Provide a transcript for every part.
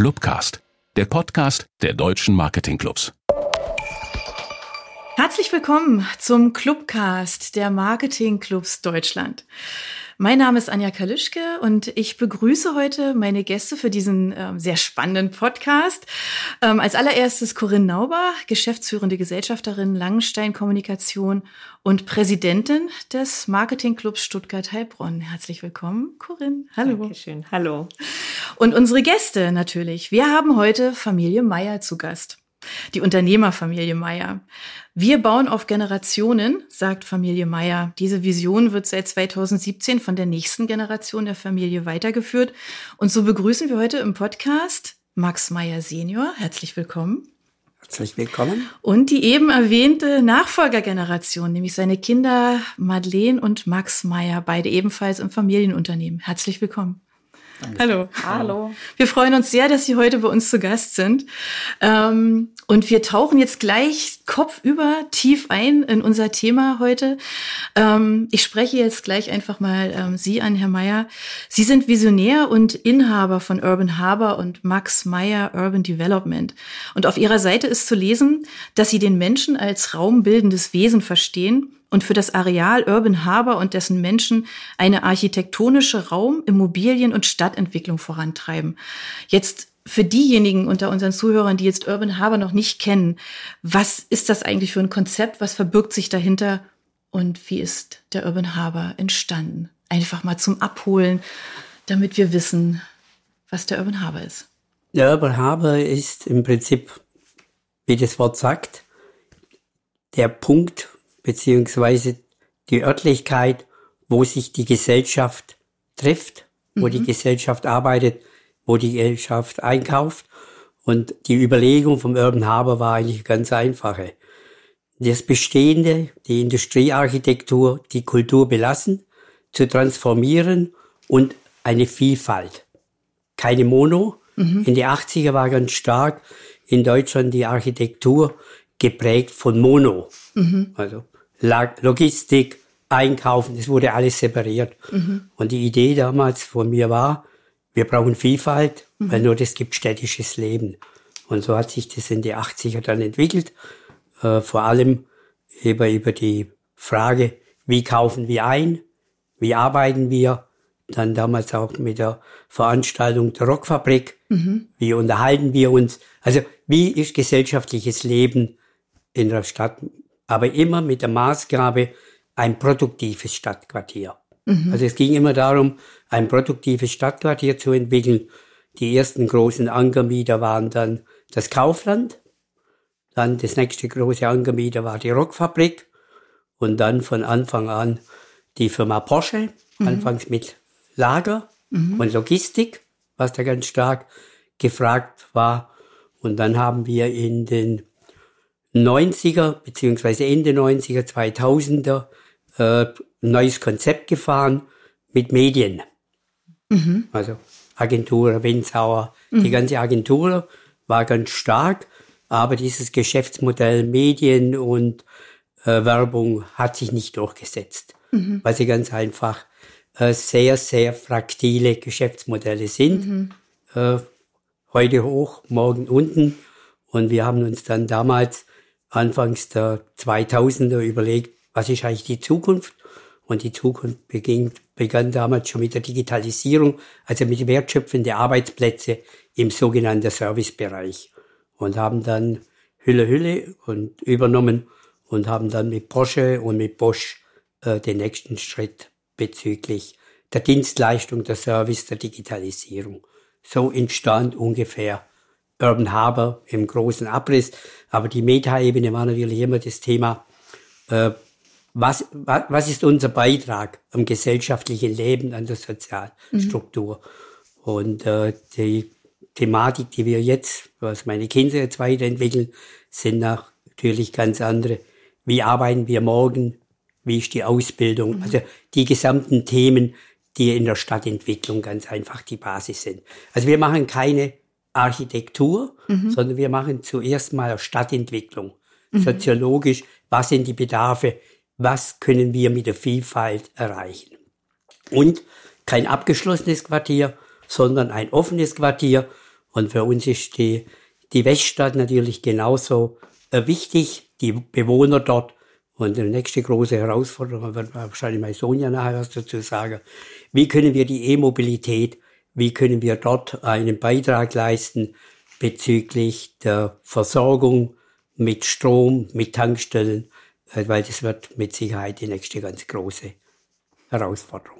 Clubcast, der Podcast der deutschen Marketingclubs. Herzlich willkommen zum Clubcast der Marketingclubs Deutschland. Mein Name ist Anja Kalischke und ich begrüße heute meine Gäste für diesen äh, sehr spannenden Podcast. Ähm, als allererstes Corinne Nauber, geschäftsführende Gesellschafterin Langenstein Kommunikation und Präsidentin des Marketingclubs Stuttgart-Heilbronn. Herzlich willkommen, Corinne. Hallo. Dankeschön. Hallo. Und unsere Gäste natürlich. Wir haben heute Familie Meier zu Gast. Die Unternehmerfamilie Meier. Wir bauen auf Generationen, sagt Familie Meier. Diese Vision wird seit 2017 von der nächsten Generation der Familie weitergeführt. Und so begrüßen wir heute im Podcast Max Meier Senior. Herzlich willkommen. Herzlich willkommen. Und die eben erwähnte Nachfolgergeneration, nämlich seine Kinder Madeleine und Max Meier, beide ebenfalls im Familienunternehmen. Herzlich willkommen. Hallo. Hallo. Wir freuen uns sehr, dass Sie heute bei uns zu Gast sind. Ähm, und wir tauchen jetzt gleich kopfüber tief ein in unser Thema heute. Ähm, ich spreche jetzt gleich einfach mal ähm, Sie an, Herr Meyer. Sie sind Visionär und Inhaber von Urban Harbor und Max Meyer Urban Development. Und auf Ihrer Seite ist zu lesen, dass Sie den Menschen als raumbildendes Wesen verstehen und für das Areal Urban Harbor und dessen Menschen eine architektonische Raum-, Immobilien- und Stadtentwicklung vorantreiben. Jetzt für diejenigen unter unseren Zuhörern, die jetzt Urban Harbor noch nicht kennen, was ist das eigentlich für ein Konzept? Was verbirgt sich dahinter? Und wie ist der Urban Harbor entstanden? Einfach mal zum Abholen, damit wir wissen, was der Urban Harbor ist. Der Urban Harbor ist im Prinzip, wie das Wort sagt, der Punkt, beziehungsweise die Örtlichkeit, wo sich die Gesellschaft trifft, wo mhm. die Gesellschaft arbeitet, wo die Gesellschaft einkauft. Und die Überlegung vom Urban Harbor war eigentlich ganz einfache. Das Bestehende, die Industriearchitektur, die Kultur belassen, zu transformieren und eine Vielfalt. Keine Mono. Mhm. In die 80er war ganz stark in Deutschland die Architektur geprägt von Mono. Mhm. Also Logistik, Einkaufen, das wurde alles separiert. Mhm. Und die Idee damals von mir war, wir brauchen Vielfalt, mhm. weil nur das gibt städtisches Leben. Und so hat sich das in die 80er dann entwickelt. Äh, vor allem über, über die Frage, wie kaufen wir ein, wie arbeiten wir, dann damals auch mit der Veranstaltung der Rockfabrik, mhm. wie unterhalten wir uns, also wie ist gesellschaftliches Leben in der Stadt aber immer mit der Maßgabe ein produktives Stadtquartier. Mhm. Also es ging immer darum, ein produktives Stadtquartier zu entwickeln. Die ersten großen Ankermieter waren dann das Kaufland, dann das nächste große Ankermieter war die Rockfabrik und dann von Anfang an die Firma Porsche, mhm. anfangs mit Lager mhm. und Logistik, was da ganz stark gefragt war. Und dann haben wir in den 90er beziehungsweise Ende 90er, 2000er äh, ein neues Konzept gefahren mit Medien. Mhm. Also Agentur, Winzauer, mhm. die ganze Agentur war ganz stark, aber dieses Geschäftsmodell Medien und äh, Werbung hat sich nicht durchgesetzt, mhm. weil sie ganz einfach äh, sehr, sehr fraktile Geschäftsmodelle sind. Mhm. Äh, heute hoch, morgen unten. Und wir haben uns dann damals Anfangs der 2000er überlegt, was ist eigentlich die Zukunft? Und die Zukunft beging, begann damals schon mit der Digitalisierung, also mit Wertschöpfen der Arbeitsplätze im sogenannten Servicebereich. Und haben dann Hülle Hülle und übernommen und haben dann mit Porsche und mit Bosch äh, den nächsten Schritt bezüglich der Dienstleistung, der Service, der Digitalisierung. So entstand ungefähr Urban Harbor im großen Abriss. Aber die Metaebene war natürlich immer das Thema, äh, was, was, ist unser Beitrag am gesellschaftlichen Leben, an der Sozialstruktur? Mhm. Und äh, die Thematik, die wir jetzt, was meine Kinder jetzt weiterentwickeln, sind natürlich ganz andere. Wie arbeiten wir morgen? Wie ist die Ausbildung? Mhm. Also die gesamten Themen, die in der Stadtentwicklung ganz einfach die Basis sind. Also wir machen keine Architektur, mhm. sondern wir machen zuerst mal Stadtentwicklung. Mhm. Soziologisch, was sind die Bedarfe, was können wir mit der Vielfalt erreichen. Und kein abgeschlossenes Quartier, sondern ein offenes Quartier. Und für uns ist die, die Weststadt natürlich genauso äh, wichtig, die Bewohner dort. Und die nächste große Herausforderung wird wahrscheinlich mein Sohn ja nachher was dazu sagen. Wie können wir die E-Mobilität, wie können wir dort einen Beitrag leisten bezüglich der Versorgung mit Strom, mit Tankstellen, äh, weil das wird mit Sicherheit die nächste ganz große Herausforderung.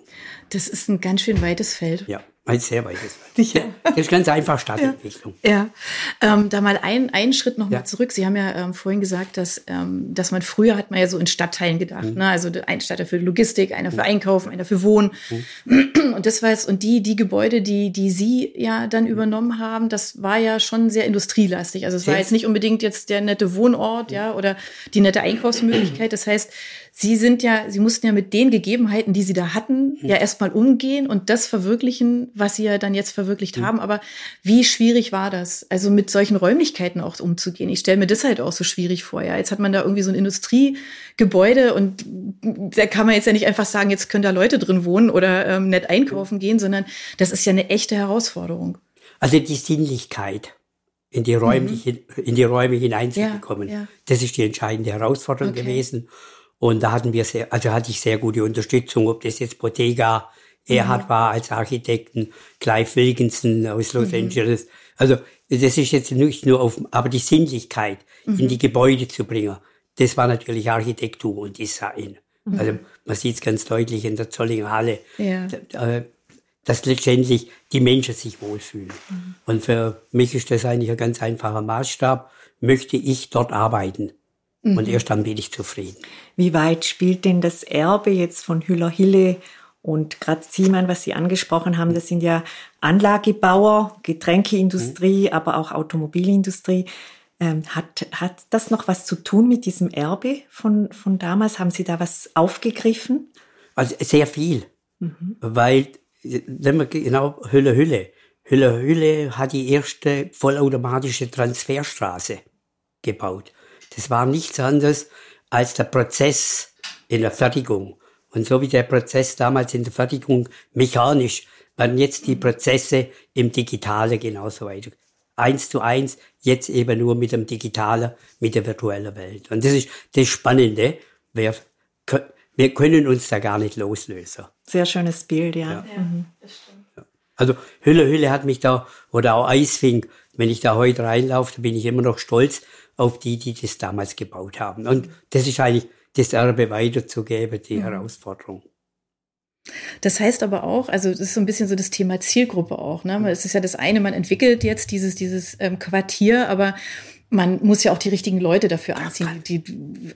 Das ist ein ganz schön weites Feld. Ja. Ein sehr weites Feld. Ja. Das ist ganz einfach Stadtentwicklung. Ja, ja. Ähm, da mal ein, einen Schritt noch mal zurück. Sie haben ja ähm, vorhin gesagt, dass, ähm, dass man früher hat man ja so in Stadtteilen gedacht. Mhm. Ne? Also ein Stadtteil für Logistik, einer für mhm. Einkaufen, einer für Wohnen. Mhm. Und das war jetzt, und die, die Gebäude, die, die Sie ja dann mhm. übernommen haben, das war ja schon sehr industrielastig. Also es war jetzt nicht unbedingt jetzt der nette Wohnort, ja, oder die nette Einkaufsmöglichkeit. Das heißt, Sie sind ja, Sie mussten ja mit den Gegebenheiten, die Sie da hatten, ja erstmal umgehen und das verwirklichen, was Sie ja dann jetzt verwirklicht mhm. haben. Aber wie schwierig war das? Also mit solchen Räumlichkeiten auch umzugehen. Ich stelle mir das halt auch so schwierig vor. Ja, jetzt hat man da irgendwie so ein Industriegebäude und da kann man jetzt ja nicht einfach sagen, jetzt können da Leute drin wohnen oder ähm, nett einkaufen gehen, sondern das ist ja eine echte Herausforderung. Also die Sinnlichkeit in die Räume, mhm. in die Räume hineinzubekommen. Ja, ja. Das ist die entscheidende Herausforderung okay. gewesen. Und da hatten wir sehr, also hatte ich sehr gute Unterstützung, ob das jetzt Bottega Erhard mhm. war als Architekten, Clive Wilkinson aus Los mhm. Angeles. Also das ist jetzt nicht nur auf, aber die Sinnlichkeit mhm. in die Gebäude zu bringen, das war natürlich Architektur und Design. Mhm. Also man sieht es ganz deutlich in der Zollinger Halle, ja. Dass letztendlich die Menschen sich wohlfühlen. Mhm. Und für mich ist das eigentlich ein ganz einfacher Maßstab. Möchte ich dort arbeiten? Mhm. Und erst dann bin ich zufrieden. Wie weit spielt denn das Erbe jetzt von Hüller-Hille und gerade Siemann, was Sie angesprochen haben, das sind ja Anlagebauer, Getränkeindustrie, mhm. aber auch Automobilindustrie. Ähm, hat, hat das noch was zu tun mit diesem Erbe von, von damals? Haben Sie da was aufgegriffen? Also sehr viel, mhm. weil, wenn man genau Hülle Hülle, Hülle Hülle hat die erste vollautomatische Transferstraße gebaut. Das war nichts anderes als der Prozess in der Fertigung. Und so wie der Prozess damals in der Fertigung mechanisch, werden jetzt die Prozesse im Digitale genauso weiter. Eins zu eins, jetzt eben nur mit dem Digitalen, mit der virtuellen Welt. Und das ist das Spannende. Wir, wir können uns da gar nicht loslösen. Sehr schönes Bild, ja. ja. Mhm. Also Hülle Hülle hat mich da, oder auch Eisfink, wenn ich da heute reinlaufe, da bin ich immer noch stolz, auf die, die das damals gebaut haben. Und das ist eigentlich das Erbe weiterzugeben, die mhm. Herausforderung. Das heißt aber auch, also das ist so ein bisschen so das Thema Zielgruppe auch. Ne? Es ist ja das eine, man entwickelt jetzt dieses, dieses ähm, Quartier, aber man muss ja auch die richtigen Leute dafür anziehen. Die,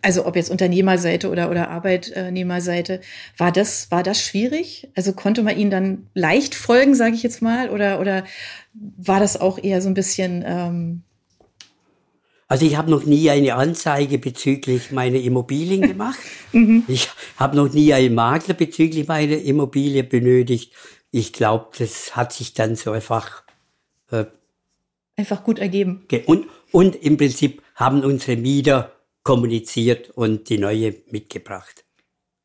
also ob jetzt Unternehmerseite oder, oder Arbeitnehmerseite. War das, war das schwierig? Also konnte man ihnen dann leicht folgen, sage ich jetzt mal? Oder, oder war das auch eher so ein bisschen ähm, also ich habe noch nie eine Anzeige bezüglich meiner Immobilien gemacht. mhm. Ich habe noch nie einen Makler bezüglich meiner Immobilie benötigt. Ich glaube, das hat sich dann so einfach äh, einfach gut ergeben. Und, und im Prinzip haben unsere Mieter kommuniziert und die neue mitgebracht.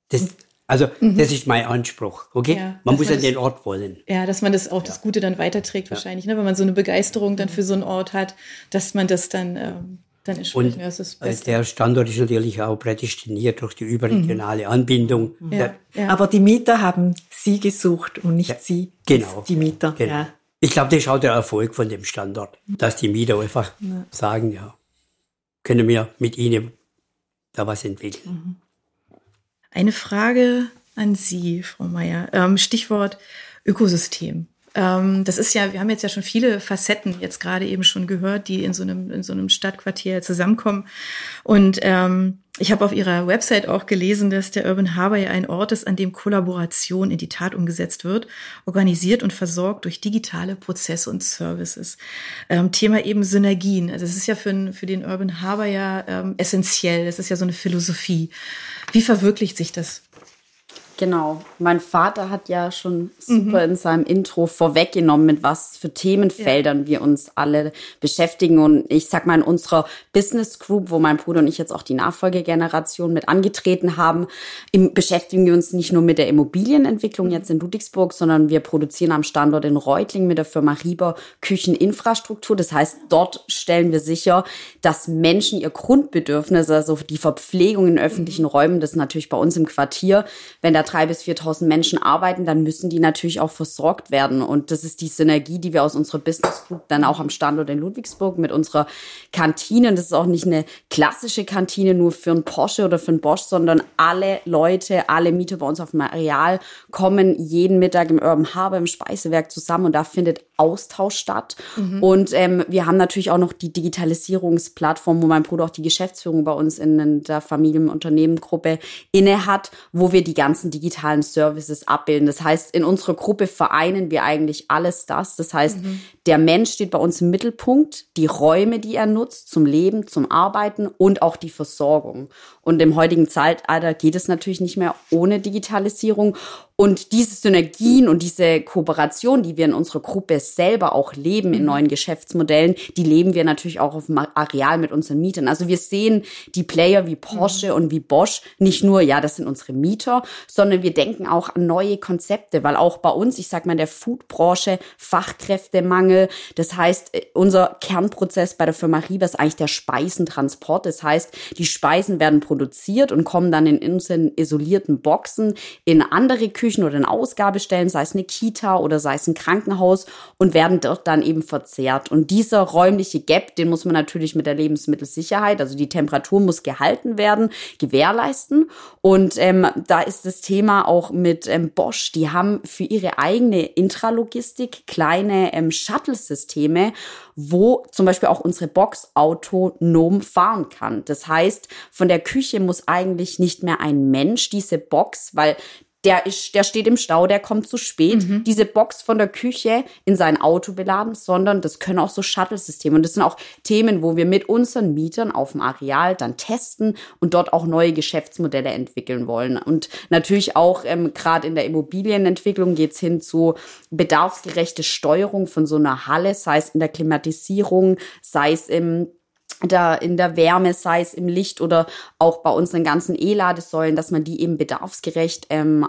Das, also mhm. das ist mein Anspruch, okay? Ja, man muss an den Ort wollen. Ja, dass man das auch ja. das Gute dann weiterträgt ja. wahrscheinlich, ne? wenn man so eine Begeisterung dann für so einen Ort hat, dass man das dann ähm, dann entsprechend Und das ist das der Standort ist natürlich auch prädestiniert durch die überregionale mhm. Anbindung. Ja. Aber die Mieter haben Sie gesucht und nicht Sie genau. die Mieter. Genau. Ich glaube, das ist auch der Erfolg von dem Standort, dass die Mieter einfach sagen, ja, können wir mit Ihnen da was entwickeln. Mhm. Eine Frage an Sie, Frau Meier. Ähm, Stichwort Ökosystem. Ähm, das ist ja, wir haben jetzt ja schon viele Facetten jetzt gerade eben schon gehört, die in so einem, in so einem Stadtquartier zusammenkommen. Und ähm, ich habe auf Ihrer Website auch gelesen, dass der Urban Harbor ja ein Ort ist, an dem Kollaboration in die Tat umgesetzt wird, organisiert und versorgt durch digitale Prozesse und Services. Ähm, Thema eben Synergien. Also es ist ja für, für den Urban Harbor ja ähm, essentiell. Das ist ja so eine Philosophie. Wie verwirklicht sich das Genau. Mein Vater hat ja schon super mhm. in seinem Intro vorweggenommen, mit was für Themenfeldern ja. wir uns alle beschäftigen. Und ich sag mal, in unserer Business Group, wo mein Bruder und ich jetzt auch die Nachfolgegeneration mit angetreten haben, im, beschäftigen wir uns nicht nur mit der Immobilienentwicklung mhm. jetzt in Ludwigsburg, sondern wir produzieren am Standort in Reutling mit der Firma Rieber Kücheninfrastruktur. Das heißt, dort stellen wir sicher, dass Menschen ihr Grundbedürfnis, also die Verpflegung in öffentlichen mhm. Räumen, das ist natürlich bei uns im Quartier, wenn da drei bis 4.000 Menschen arbeiten, dann müssen die natürlich auch versorgt werden. Und das ist die Synergie, die wir aus unserer Business Group dann auch am Standort in Ludwigsburg mit unserer Kantine. Das ist auch nicht eine klassische Kantine nur für einen Porsche oder für einen Bosch, sondern alle Leute, alle Mieter bei uns auf dem Areal kommen jeden Mittag im Urban Harbor im Speisewerk zusammen und da findet Austausch statt. Mhm. Und ähm, wir haben natürlich auch noch die Digitalisierungsplattform, wo mein Bruder auch die Geschäftsführung bei uns in der Familienunternehmengruppe inne hat, wo wir die ganzen digitalen Services abbilden. Das heißt, in unserer Gruppe vereinen wir eigentlich alles das. Das heißt, mhm. der Mensch steht bei uns im Mittelpunkt, die Räume, die er nutzt zum Leben, zum Arbeiten und auch die Versorgung. Und im heutigen Zeitalter geht es natürlich nicht mehr ohne Digitalisierung. Und diese Synergien und diese Kooperation, die wir in unserer Gruppe selber auch leben in mhm. neuen Geschäftsmodellen, die leben wir natürlich auch auf dem Areal mit unseren Mietern. Also wir sehen die Player wie Porsche mhm. und wie Bosch nicht nur, ja, das sind unsere Mieter, sondern wir denken auch an neue Konzepte, weil auch bei uns, ich sag mal, in der Foodbranche Fachkräftemangel, das heißt, äh, unser Kernprozess bei der Firma Riva ist eigentlich der Speisentransport. Das heißt, die Speisen werden produziert und kommen dann in unseren isolierten Boxen in andere Küchen Küchen oder in Ausgabestellen, sei es eine Kita oder sei es ein Krankenhaus und werden dort dann eben verzehrt. Und dieser räumliche Gap, den muss man natürlich mit der Lebensmittelsicherheit, also die Temperatur muss gehalten werden, gewährleisten. Und ähm, da ist das Thema auch mit ähm, Bosch, die haben für ihre eigene Intralogistik kleine ähm, Shuttle-Systeme, wo zum Beispiel auch unsere Box autonom fahren kann. Das heißt, von der Küche muss eigentlich nicht mehr ein Mensch diese Box, weil der ist, der steht im Stau, der kommt zu spät, mhm. diese Box von der Küche in sein Auto beladen, sondern das können auch so Shuttle-Systeme. Und das sind auch Themen, wo wir mit unseren Mietern auf dem Areal dann testen und dort auch neue Geschäftsmodelle entwickeln wollen. Und natürlich auch ähm, gerade in der Immobilienentwicklung geht's hin zu bedarfsgerechte Steuerung von so einer Halle, sei es in der Klimatisierung, sei es im da in der Wärme, sei es im Licht oder auch bei unseren ganzen E-Ladesäulen, dass man die eben bedarfsgerecht ähm,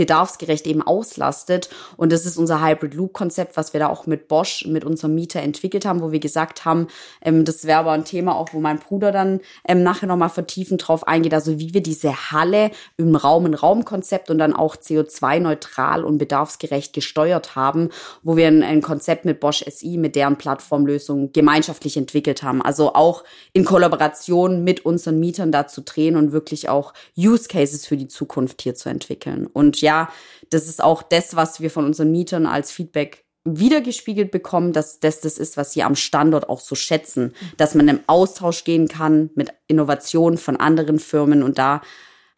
bedarfsgerecht eben auslastet. Und das ist unser Hybrid Loop Konzept, was wir da auch mit Bosch, mit unserem Mieter entwickelt haben, wo wir gesagt haben, ähm, das wäre aber ein Thema auch, wo mein Bruder dann ähm, nachher nochmal vertiefend drauf eingeht, also wie wir diese Halle im Raum in Raum Konzept und dann auch CO2-neutral und bedarfsgerecht gesteuert haben, wo wir ein, ein Konzept mit Bosch SI, mit deren Plattformlösung gemeinschaftlich entwickelt haben. Also auch in Kollaboration mit unseren Mietern da zu drehen und wirklich auch Use Cases für die Zukunft hier zu entwickeln. Und ja, ja, das ist auch das, was wir von unseren Mietern als Feedback wiedergespiegelt bekommen, dass das das ist, was sie am Standort auch so schätzen, dass man im Austausch gehen kann mit Innovationen von anderen Firmen und da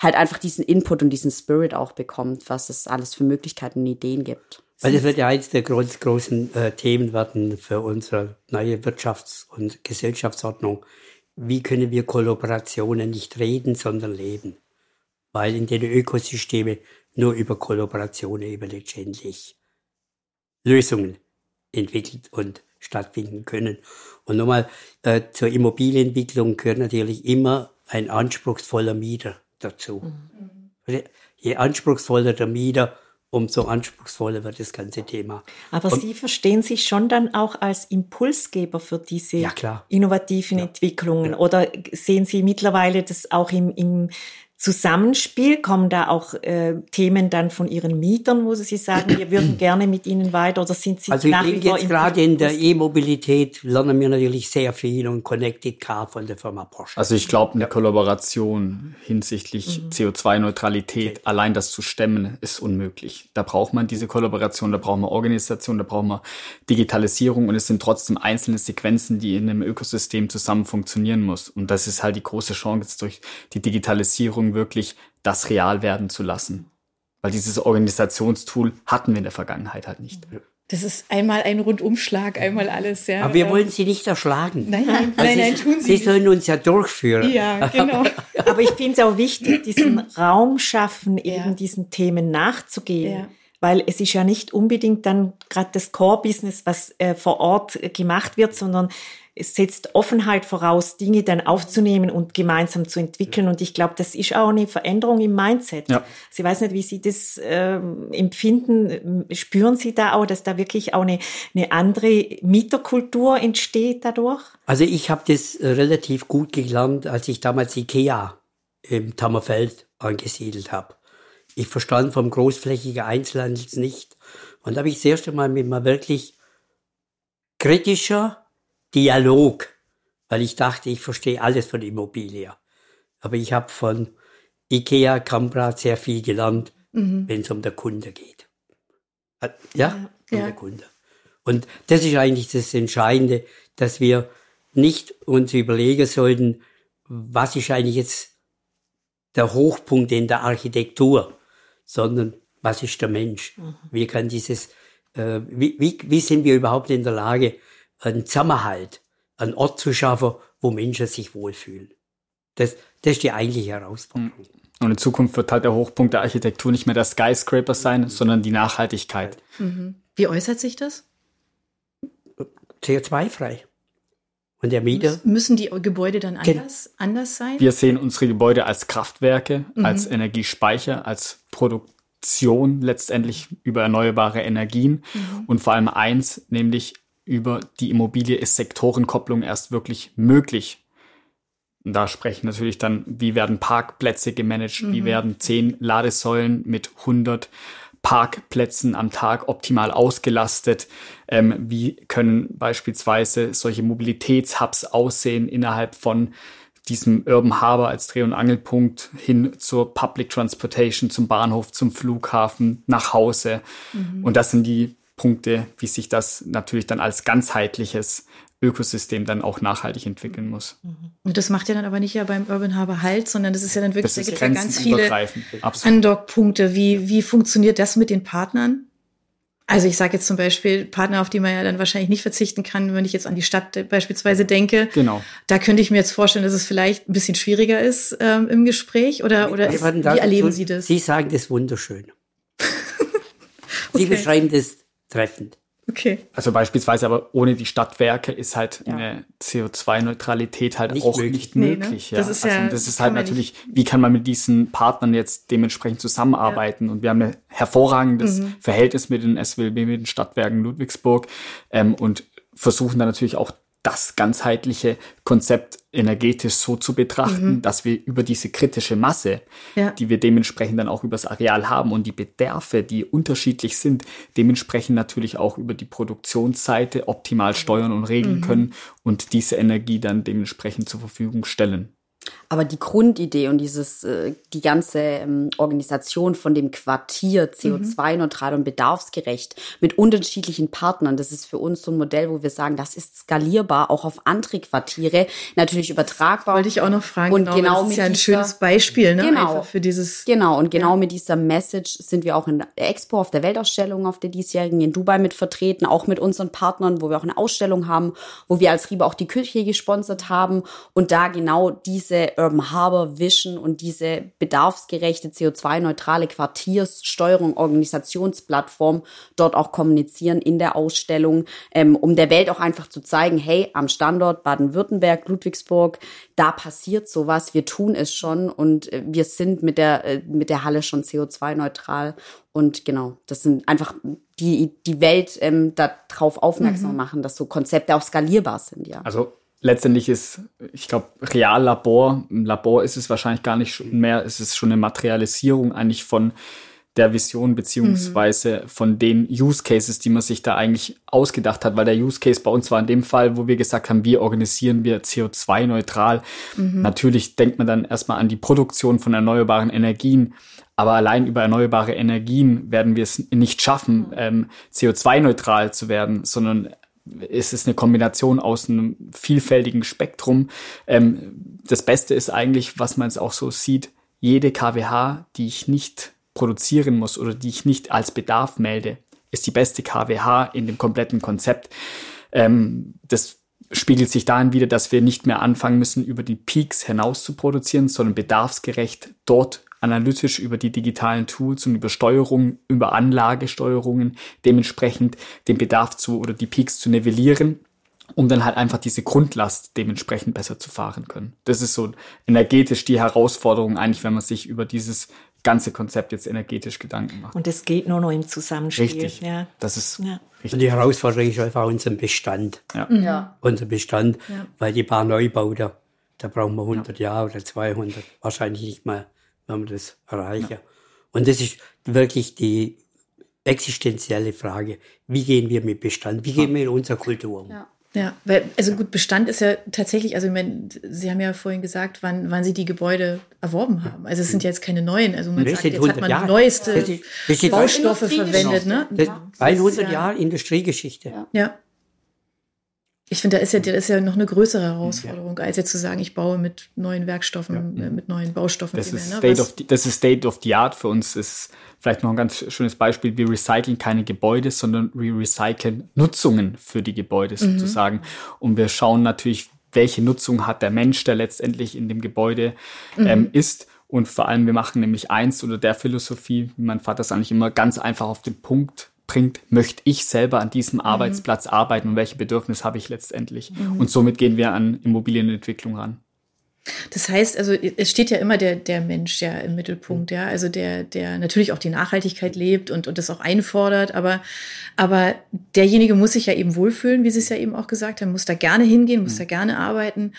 halt einfach diesen Input und diesen Spirit auch bekommt, was es alles für Möglichkeiten und Ideen gibt. Weil das wird ja eines der groß, großen äh, Themen werden für unsere neue Wirtschafts- und Gesellschaftsordnung. Wie können wir Kollaborationen nicht reden, sondern leben? Weil in den Ökosystemen nur über Kollaboration eben letztendlich Lösungen entwickelt und stattfinden können. Und nochmal, äh, zur Immobilienentwicklung gehört natürlich immer ein anspruchsvoller Mieter dazu. Mhm. Je anspruchsvoller der Mieter, umso anspruchsvoller wird das ganze Thema. Aber und, Sie verstehen sich schon dann auch als Impulsgeber für diese ja, innovativen ja. Entwicklungen. Ja. Oder sehen Sie mittlerweile das auch im, im Zusammenspiel? Kommen da auch äh, Themen dann von Ihren Mietern, wo Sie sagen, wir würden gerne mit Ihnen weiter oder sind Sie also nach wie vor jetzt gerade in der E-Mobilität lernen wir natürlich sehr viel und Connected Car von der Firma Porsche. Also ich glaube, eine ja. Kollaboration hinsichtlich mhm. CO2-Neutralität, okay. allein das zu stemmen, ist unmöglich. Da braucht man diese Kollaboration, da braucht man Organisation, da braucht man Digitalisierung und es sind trotzdem einzelne Sequenzen, die in einem Ökosystem zusammen funktionieren muss. Und das ist halt die große Chance durch die Digitalisierung wirklich das real werden zu lassen. Weil dieses Organisationstool hatten wir in der Vergangenheit halt nicht. Das ist einmal ein Rundumschlag, einmal alles, ja. Aber wir wollen sie nicht erschlagen. Nein, nein, Also nein, nein, sie, tun Sie Sie sollen uns ja durchführen. Ja, genau. Aber ich finde es auch wichtig, diesen Raum schaffen, Ja. eben diesen Themen nachzugehen. Ja. Weil es ist ja nicht unbedingt dann gerade das Core-Business, was äh, vor Ort äh, gemacht wird, sondern es setzt Offenheit voraus, Dinge dann aufzunehmen und gemeinsam zu entwickeln. Und ich glaube, das ist auch eine Veränderung im Mindset. Ja. Sie weiß nicht, wie Sie das ähm, empfinden. Spüren Sie da auch, dass da wirklich auch eine, eine andere Mieterkultur entsteht dadurch? Also ich habe das äh, relativ gut gelernt, als ich damals Ikea im Tammerfeld angesiedelt habe. Ich verstand vom großflächigen Einzelhandel nicht. Und da habe ich das erste Mal mit mal wirklich kritischer Dialog, weil ich dachte, ich verstehe alles von Immobilie. Aber ich habe von Ikea Kamprad sehr viel gelernt, wenn es um den Kunde geht. Äh, Ja, um Ja. den Kunde. Und das ist eigentlich das Entscheidende, dass wir nicht uns überlegen sollten, was ist eigentlich jetzt der Hochpunkt in der Architektur, sondern was ist der Mensch? Wie kann dieses, äh, wie, wie, wie sind wir überhaupt in der Lage, einen Zusammenhalt, einen Ort zu schaffen, wo Menschen sich wohlfühlen? Das, das ist die eigentliche Herausforderung. Und in Zukunft wird halt der Hochpunkt der Architektur nicht mehr der Skyscraper sein, sondern die Nachhaltigkeit. Wie äußert sich das? CO2-frei. Und der Mieter, Müssen die Gebäude dann anders, anders sein? Wir sehen unsere Gebäude als Kraftwerke, als Energiespeicher, als Produktion letztendlich über erneuerbare Energien und vor allem eins, nämlich über die Immobilie ist Sektorenkopplung erst wirklich möglich. Da sprechen natürlich dann, wie werden Parkplätze gemanagt, wie werden zehn Ladesäulen mit 100 Parkplätzen am Tag optimal ausgelastet, ähm, wie können beispielsweise solche Mobilitätshubs aussehen innerhalb von diesem Urban Harbor als Dreh- und Angelpunkt hin zur Public Transportation, zum Bahnhof, zum Flughafen, nach Hause. Und das sind die Punkte, wie sich das natürlich dann als ganzheitliches Ökosystem dann auch nachhaltig entwickeln muss. Und das macht ja dann aber nicht ja beim Urban Harbor Halt, sondern das ist ja dann wirklich, Das da ist gibt ja ganz viele. Andockpunkte. Wie, wie funktioniert das mit den Partnern? Also ich sage jetzt zum Beispiel Partner, auf die man ja dann wahrscheinlich nicht verzichten kann, wenn ich jetzt an die Stadt beispielsweise denke. Genau. Da könnte ich mir jetzt vorstellen, dass es vielleicht ein bisschen schwieriger ist ähm, im Gespräch oder, oder ist, wie erleben Sie das? Sie sagen das wunderschön. Sie Okay. beschreiben das treffend. Okay. Also beispielsweise aber ohne die Stadtwerke ist halt eine CO2-Neutralität halt Nicht auch möglich. nicht Nee, ne? möglich. ja. Das ist ja- also das das ist kann halt natürlich, wie kann man mit diesen Partnern jetzt dementsprechend zusammenarbeiten? Und wir haben ein hervorragendes Mhm. Verhältnis mit den SWLB, mit den Stadtwerken Ludwigsburg ähm, und versuchen dann natürlich auch das ganzheitliche Konzept energetisch so zu betrachten, dass wir über diese kritische Masse, Mhm. Ja. die wir dementsprechend dann auch übers Areal haben und die Bedarfe, die unterschiedlich sind, dementsprechend natürlich auch über die Produktionsseite optimal steuern und regeln können und diese Energie dann dementsprechend zur Verfügung stellen. Aber die Grundidee und dieses, äh, die ganze ähm, Organisation von dem Quartier CO2-neutral und bedarfsgerecht mit unterschiedlichen Partnern, das ist für uns so ein Modell, wo wir sagen, das ist skalierbar, auch auf andere Quartiere, natürlich übertragbar. Wollte ich auch noch fragen. Und genau das ist mit ja ein dieser- schönes Beispiel, ne? Genau. Einfach für dieses. Genau, und genau mit dieser Message sind wir auch in der Expo auf der Weltausstellung auf der diesjährigen in Dubai mit vertreten, auch mit unseren Partnern, wo wir auch eine Ausstellung haben, wo wir als Riebe auch die Küche gesponsert haben und da genau diese Urban Harbor Vision und diese bedarfsgerechte CO2-neutrale Quartierssteuerung, Organisationsplattform dort auch kommunizieren in der Ausstellung, ähm, um der Welt auch einfach zu zeigen, hey, am Standort Baden-Württemberg, Ludwigsburg, da passiert sowas, wir tun es schon und äh, wir sind mit der, äh, mit der Halle schon CO2-neutral. Und genau, das sind einfach die, die Welt ähm, darauf aufmerksam machen, dass so Konzepte auch skalierbar sind, ja. Also letztendlich ist, ich glaube, Reallabor, ein Labor ist es wahrscheinlich gar nicht schon mehr, es ist schon eine Materialisierung eigentlich von der Vision beziehungsweise von den Use Cases, die man sich da eigentlich ausgedacht hat, weil der Use Case bei uns war in dem Fall, wo wir gesagt haben, wie organisieren wir CO2-neutral. Natürlich denkt man dann erstmal an die Produktion von erneuerbaren Energien, aber allein über erneuerbare Energien werden wir es nicht schaffen, ähm, CO2-neutral zu werden, sondern es ist eine Kombination aus einem vielfältigen Spektrum. Ähm, das Beste ist eigentlich, was man jetzt auch so sieht, jede KWH, die ich nicht produzieren muss oder die ich nicht als Bedarf melde, ist die beste KWH in dem kompletten Konzept. Ähm, das spiegelt sich darin wieder, dass wir nicht mehr anfangen müssen, über die Peaks hinaus zu produzieren, sondern bedarfsgerecht dort analytisch über die digitalen Tools und über Steuerung, über Anlagesteuerungen dementsprechend den Bedarf zu oder die Peaks zu nivellieren, um dann halt einfach diese Grundlast dementsprechend besser zu fahren können. Das ist so energetisch die Herausforderung eigentlich, wenn man sich über dieses ganze Konzept jetzt energetisch Gedanken macht. Und es geht nur noch im Zusammenspiel. Richtig. Ja. Das ist Ja. richtig. Und die Herausforderung ist einfach unser Bestand. Ja. Ja. Unser Bestand, Ja. weil die paar Neubauten, da brauchen wir 100 Jahre oder 200. Wahrscheinlich nicht mal, wenn wir das erreichen. Und das ist wirklich die existenzielle Frage. Wie gehen wir mit Bestand? Wie gehen wir in unserer Kultur um? Ja. Ja, weil, also gut, Bestand ist ja tatsächlich, also ich meine, Sie haben ja vorhin gesagt, wann, wann Sie die Gebäude erworben haben. Also es sind ja jetzt keine neuen, also man sagt, jetzt hat 100 man Jahre. neueste Baustoffe Industriegeschichte. verwendet, ne? Das Ja. 100 ja- Jahre Industriegeschichte. Ja. Ja. Ich finde, da ist ja, das ist ja noch eine größere Herausforderung, als jetzt zu sagen, ich baue mit neuen Werkstoffen, äh, mit neuen Baustoffen. Das ist, mehr, ne? State of, the- das ist State of the Art für uns. Das ist vielleicht noch ein ganz schönes Beispiel. Wir recyceln keine Gebäude, sondern wir recyceln Nutzungen für die Gebäude sozusagen. Und wir schauen natürlich, welche Nutzung hat der Mensch, der letztendlich in dem Gebäude ähm, ist. Und vor allem, wir machen nämlich eins oder der Philosophie, wie mein Vater es eigentlich immer ganz einfach auf den Punkt bringt, möchte ich selber an diesem Arbeitsplatz arbeiten und welche Bedürfnisse habe ich letztendlich. Und somit gehen wir an Immobilienentwicklung ran. Das heißt, also es steht ja immer der, der Mensch ja im Mittelpunkt, ja. Also der, der natürlich auch die Nachhaltigkeit lebt und, und das auch einfordert, aber, aber derjenige muss sich ja eben wohlfühlen, wie Sie es ja eben auch gesagt haben, muss da gerne hingehen, muss da gerne arbeiten.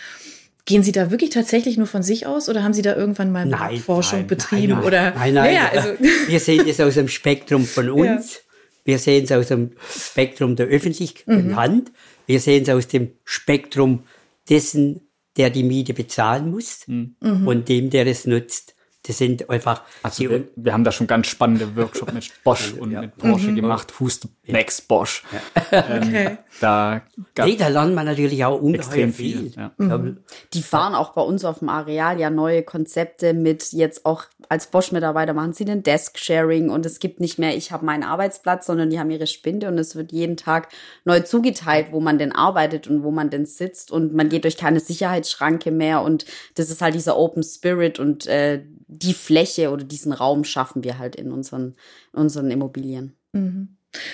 Gehen Sie da wirklich tatsächlich nur von sich aus oder haben Sie da irgendwann mal Nein, Forschung nein, betrieben nein, nein, oder? Nein, nein. Naja, also, wir sehen das aus dem Spektrum von uns. Wir sehen es aus dem Spektrum der öffentlichen Mhm. Hand. Wir sehen es aus dem Spektrum dessen, der die Miete bezahlen muss Mhm. und dem, der es nutzt. Das sind einfach Also die, wir, wir haben da schon ganz spannende Workshops mit Bosch und mit Porsche gemacht. Who's the next Bosch? Ähm, okay. Da gab nee, da lernt man natürlich auch ungeheuer extrem viel. viel. Ja. Mhm. Die fahren auch bei uns auf dem Areal ja neue Konzepte mit jetzt auch als Bosch-Mitarbeiter machen sie den Desk-Sharing und es gibt nicht mehr, ich habe meinen Arbeitsplatz, sondern die haben ihre Spinde und es wird jeden Tag neu zugeteilt, wo man denn arbeitet und wo man denn sitzt und man geht durch keine Sicherheitsschranke mehr und das ist halt dieser Open Spirit und äh, die Fläche oder diesen Raum schaffen wir halt in unseren, in unseren Immobilien.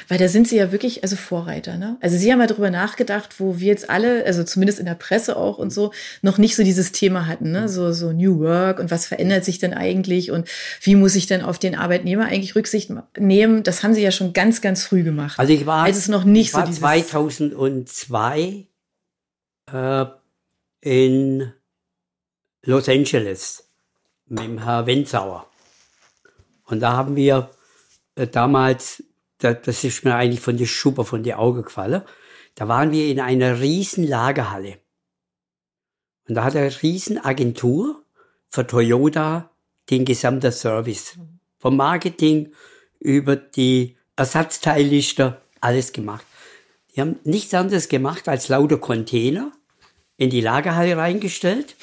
Weil da sind sie ja wirklich, also Vorreiter, ne? Also sie haben ja darüber nachgedacht, wo wir jetzt alle, also zumindest in der Presse auch und so, noch nicht so dieses Thema hatten, ne? So, so New Work und was verändert sich denn eigentlich und wie muss ich denn auf den Arbeitnehmer eigentlich Rücksicht nehmen? Das haben sie ja schon ganz, ganz früh gemacht. Also ich war, als es noch nicht ich war so dieses, 2002 äh, in Los Angeles mit dem Herr Wenzauer. Und da haben wir äh, damals, da, das ist mir eigentlich von der Schuppe von die Augen gefallen, da waren wir in einer riesen Lagerhalle. Und da hat eine riesen Agentur für Toyota den gesamten Service. Vom Marketing über die Ersatzteilliste, alles gemacht. Die haben nichts anderes gemacht als lauter Container in die Lagerhalle reingestellt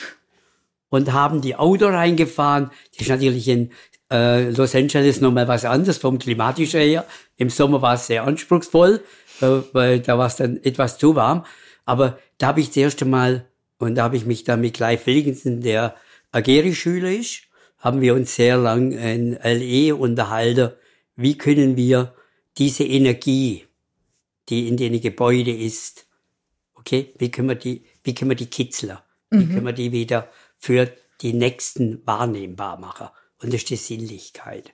und haben die Auto reingefahren. Das ist natürlich in äh, Los Angeles nochmal was anderes vom klimatischen her. Im Sommer war es sehr anspruchsvoll, äh, weil da war es dann etwas zu warm. Aber da habe ich das erste Mal, und da habe ich mich dann mit Clive Wilkinson, der Ageri-Schüler ist, haben wir uns sehr lang in LE unterhalten, wie können wir diese Energie, die in den Gebäude ist, okay, wie können wir die, wie können wir die kitzeln? Wie können wir die wieder für die Nächsten wahrnehmbar machen? Und das ist die Sinnlichkeit.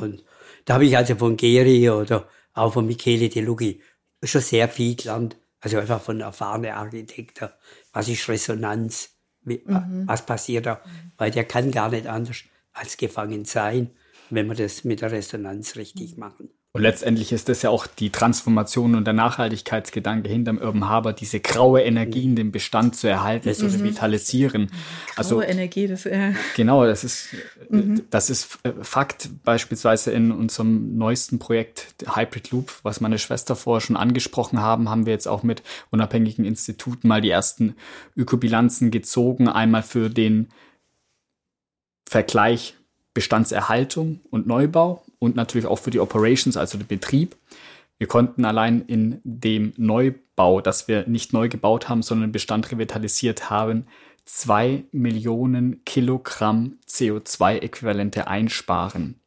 Und da habe ich also von Geri oder auch von Michele De Lugi schon sehr viel gelernt. Also einfach von erfahrenen Architekten. Was ist Resonanz? Wie, Was passiert da? Weil der kann gar nicht anders als gefangen sein, wenn wir das mit der Resonanz richtig machen. Und letztendlich ist das ja auch die Transformation und der Nachhaltigkeitsgedanke hinterm Urban Harbor, diese graue Energie in dem Bestand zu erhalten, zu revitalisieren. Also Graue Energie, das, äh, Genau, das ist, äh, das ist äh, Fakt beispielsweise in unserem neuesten Projekt Hybrid Loop, was meine Schwester vorher schon angesprochen haben, haben wir jetzt auch mit unabhängigen Instituten mal die ersten Ökobilanzen gezogen. Einmal für den Vergleich Bestandserhaltung und Neubau und natürlich auch für die Operations, also den Betrieb. Wir konnten allein in dem Neubau, das wir nicht neu gebaut haben, sondern Bestand revitalisiert haben, zwei Millionen Kilogramm CO2-Äquivalente einsparen.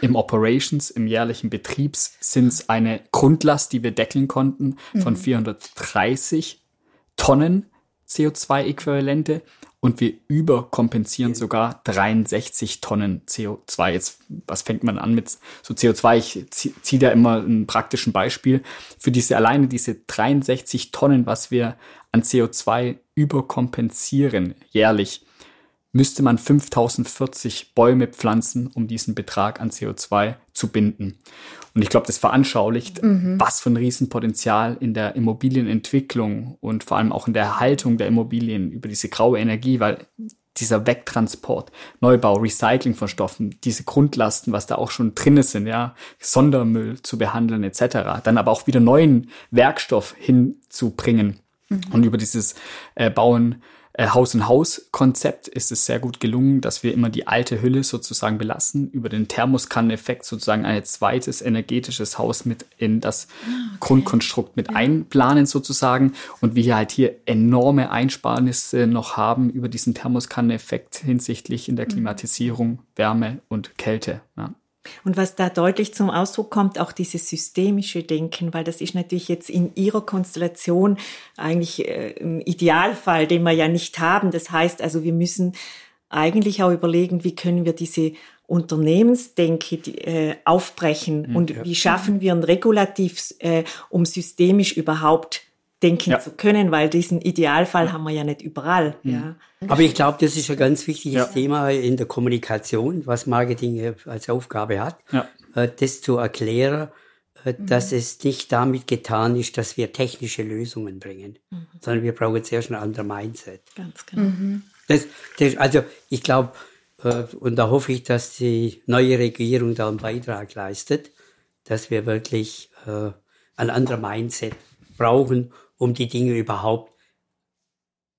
Im Operations, im jährlichen Betriebs sind es eine Grundlast, die wir deckeln konnten, von 430 Tonnen CO2-Äquivalente und wir überkompensieren sogar 63 Tonnen CO2. Jetzt, was fängt man an mit so CO2? Ich ziehe da immer ein praktischen Beispiel. Für diese alleine diese 63 Tonnen, was wir an CO2 überkompensieren jährlich, müsste man 5040 Bäume pflanzen, um diesen Betrag an CO2 zu binden. Und ich glaube, das veranschaulicht, mhm. was für ein Riesenpotenzial in der Immobilienentwicklung und vor allem auch in der Erhaltung der Immobilien über diese graue Energie, weil dieser Wegtransport, Neubau, Recycling von Stoffen, diese Grundlasten, was da auch schon drin sind, ja, Sondermüll zu behandeln etc., dann aber auch wieder neuen Werkstoff hinzubringen mhm. und über dieses äh, Bauen äh, Haus-in-Haus-Konzept ist es sehr gut gelungen, dass wir immer die alte Hülle sozusagen belassen, über den Thermoskanneneffekt sozusagen ein zweites energetisches Haus mit in das ah, okay. Grundkonstrukt mit ja. einplanen sozusagen und wir halt hier enorme Einsparnisse noch haben über diesen Thermoskanneneffekt hinsichtlich in der mhm. Klimatisierung, Wärme und Kälte. Ja. Und was da deutlich zum Ausdruck kommt, auch dieses systemische Denken, weil das ist natürlich jetzt in Ihrer Konstellation eigentlich äh, ein Idealfall, den wir ja nicht haben. Das heißt also, wir müssen eigentlich auch überlegen, wie können wir diese Unternehmensdenke äh, aufbrechen mhm, und ja. wie schaffen wir ein Regulativ, äh, um systemisch überhaupt denken ja. zu können, weil diesen Idealfall haben wir ja nicht überall. Mhm. Ja. Aber ich glaube, das ist ein ganz wichtiges ja. Thema in der Kommunikation, was Marketing als Aufgabe hat, ja. Äh, das zu erklären, äh, mhm. dass es nicht damit getan ist, dass wir technische Lösungen bringen, mhm. sondern wir brauchen zuerst ein anderes Mindset. Ganz genau. Mhm. Das, das, also ich glaube, äh, und da hoffe ich, dass die neue Regierung da einen Beitrag leistet, dass wir wirklich ein anderes Mindset brauchen, um die Dinge überhaupt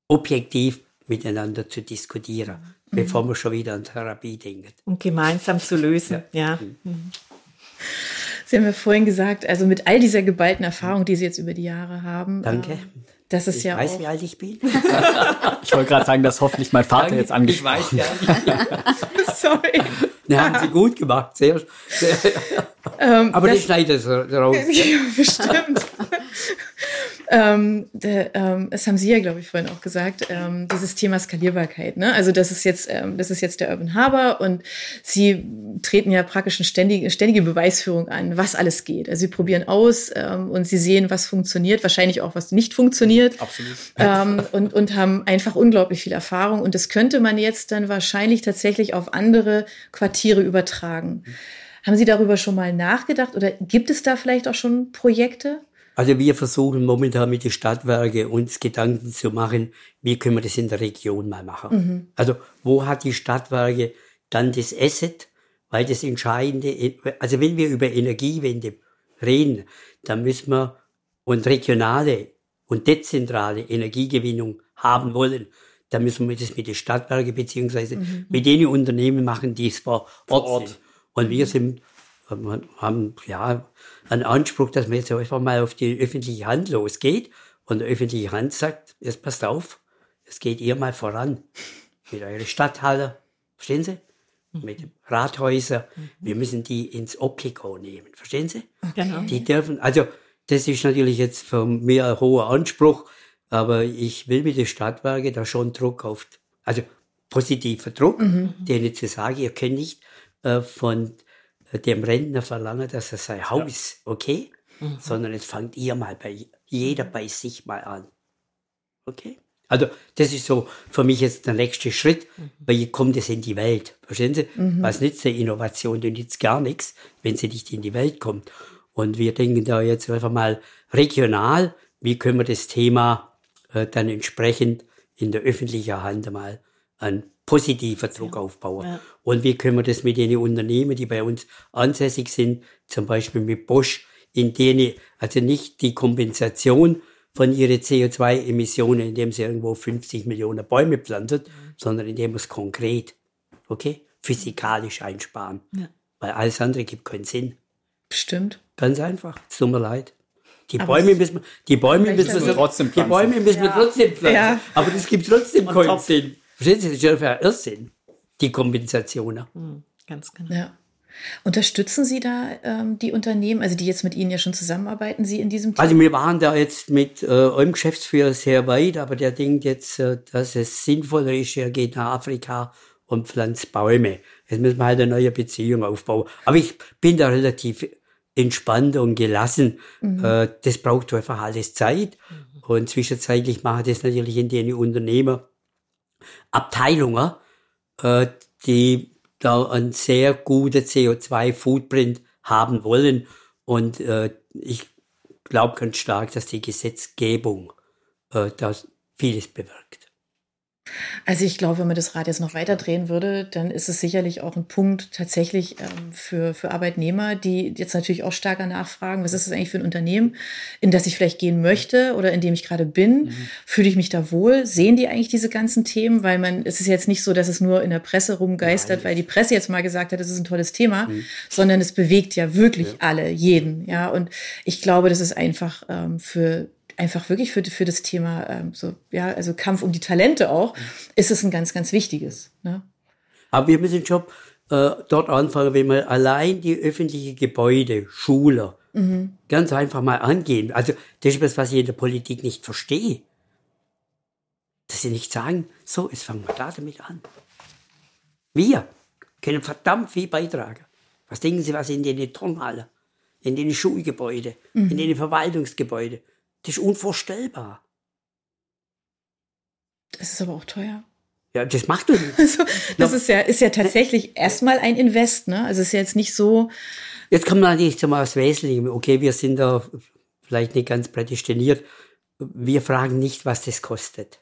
objektiv miteinander zu diskutieren, mhm. bevor man schon wieder an Therapie denkt. Und gemeinsam zu lösen, ja. ja. Mhm. Sie haben ja vorhin gesagt, also mit all dieser geballten Erfahrung, die Sie jetzt über die Jahre haben. Danke. Ähm, das ist ich ja weiß, auch wie alt ich bin. ich wollte gerade sagen, dass hoffentlich mein Vater Danke, jetzt angesprochen Ich weiß ja. Sorry. Ne, haben Sie gut gemacht. Sehr, sehr. Ähm, Aber das, das schneidet es raus. Ja, bestimmt ähm, der, ähm, das haben Sie ja, glaube ich, vorhin auch gesagt, ähm, dieses Thema Skalierbarkeit. Ne? Also das ist jetzt, ähm, das ist jetzt der Urban Harbor und Sie treten ja praktisch eine ständige, ständige Beweisführung an, was alles geht. Also Sie probieren aus ähm, und Sie sehen, was funktioniert, wahrscheinlich auch, was nicht funktioniert. Absolut. Ähm, und, und haben einfach unglaublich viel Erfahrung. Und das könnte man jetzt dann wahrscheinlich tatsächlich auf andere Quartiere übertragen. Mhm. Haben Sie darüber schon mal nachgedacht oder gibt es da vielleicht auch schon Projekte? Also wir versuchen momentan mit den Stadtwerke uns Gedanken zu machen, wie können wir das in der Region mal machen. Mhm. Also wo hat die Stadtwerke dann das Asset, weil das Entscheidende, also wenn wir über Energiewende reden, dann müssen wir und regionale und dezentrale Energiegewinnung haben wollen, dann müssen wir das mit den Stadtwerke beziehungsweise mhm. mit den Unternehmen machen, die es vor Ort, Ort. sind. Und wir sind haben ja einen Anspruch, dass man jetzt einfach mal auf die öffentliche Hand losgeht und die öffentliche Hand sagt, jetzt passt auf, es geht ihr mal voran mit euren Stadthalle, verstehen Sie? Mit Rathäusern. Mhm. Wir müssen die ins Obligo nehmen, verstehen Sie? Genau. Die dürfen, also das ist natürlich jetzt von mir ein hoher Anspruch, aber ich will mit den Stadtwerken da schon Druck auf, also positiver Druck, mhm. denen zu sagen, ihr könnt nicht äh, von dem Rentner verlangen, dass er sein Haus, okay? Mhm. Sondern jetzt fangt ihr mal bei, jeder bei sich mal an. Okay? Also, das ist so für mich jetzt der nächste Schritt, mhm. weil kommt es in die Welt. Verstehen Sie? Mhm. Was nützt der Innovation? Die nützt gar nichts, wenn sie nicht in die Welt kommt. Und wir denken da jetzt einfach mal regional, wie können wir das Thema äh, dann entsprechend in der öffentlichen Hand mal an positiver Druck aufbauen. Ja. Und wie können wir das mit den Unternehmen, die bei uns ansässig sind, zum Beispiel mit Bosch, in denen, also nicht die Kompensation von ihren CO2-Emissionen, indem sie irgendwo 50 Millionen Bäume pflanzt, mhm. sondern indem es konkret, okay, physikalisch einsparen. Ja. Weil alles andere gibt keinen Sinn. Stimmt. Ganz einfach. Es tut mir leid. Die aber Bäume müssen wir, die Bäume müssen wir trotzdem pflanzen. Die Bäume müssen ja. wir trotzdem pflanzen. Ja. Aber das gibt trotzdem keinen Sinn. Verstehen Sie, das ist ja Irrsinn. Die Kompensation. Mhm, ganz genau. Ja. Unterstützen Sie da ähm, die Unternehmen, also die jetzt mit Ihnen ja schon zusammenarbeiten, Sie in diesem Thema? Also wir waren da jetzt mit äh, eurem Geschäftsführer sehr weit, aber der denkt jetzt, äh, dass es sinnvoller ist, er geht nach Afrika und pflanzt Bäume. Jetzt müssen wir halt eine neue Beziehung aufbauen. Aber ich bin da relativ entspannt und gelassen. Mhm. Äh, das braucht einfach alles Zeit. Mhm. Und zwischenzeitlich machen das natürlich in den Unternehmer Abteilungen, äh, die da einen sehr guten CO2-Footprint haben wollen. Und äh, ich glaube ganz stark, dass die Gesetzgebung äh, da vieles bewirkt. Also ich glaube, wenn man das Rad jetzt noch weiter drehen würde, dann ist es sicherlich auch ein Punkt tatsächlich ähm, für, für Arbeitnehmer, die jetzt natürlich auch stärker nachfragen, was ist das eigentlich für ein Unternehmen, in das ich vielleicht gehen möchte oder in dem ich gerade bin? Mhm. Fühle ich mich da wohl? Sehen die eigentlich diese ganzen Themen? Weil man, es ist jetzt nicht so, dass es nur in der Presse rumgeistert, Nein. weil die Presse jetzt mal gesagt hat, das ist ein tolles Thema, mhm. sondern es bewegt ja wirklich ja. alle, jeden. Ja, und ich glaube, das ist einfach ähm, für einfach wirklich für, für das Thema, ähm, so, ja, also Kampf um die Talente auch, ist es ein ganz, ganz wichtiges. Ne? Aber wir müssen schon äh, dort anfangen, wenn wir allein die öffentlichen Gebäude, Schule, mhm. ganz einfach mal angehen. Also das ist was, was ich in der Politik nicht verstehe. Dass sie nicht sagen, so, jetzt fangen wir da damit an. Wir können verdammt viel beitragen. Was denken Sie, was in den Turnhallen, in den Schulgebäuden, mhm. in den Verwaltungsgebäuden, das ist unvorstellbar. Das ist aber auch teuer. Ja, das macht du nicht. Also, das no. ist ja, ist ja tatsächlich erstmal ein Invest, ne? Also es ist ja jetzt nicht so. Jetzt kommt natürlich zum das Wesentliche. Okay, wir sind da vielleicht nicht ganz prädestiniert. Wir fragen nicht, was das kostet.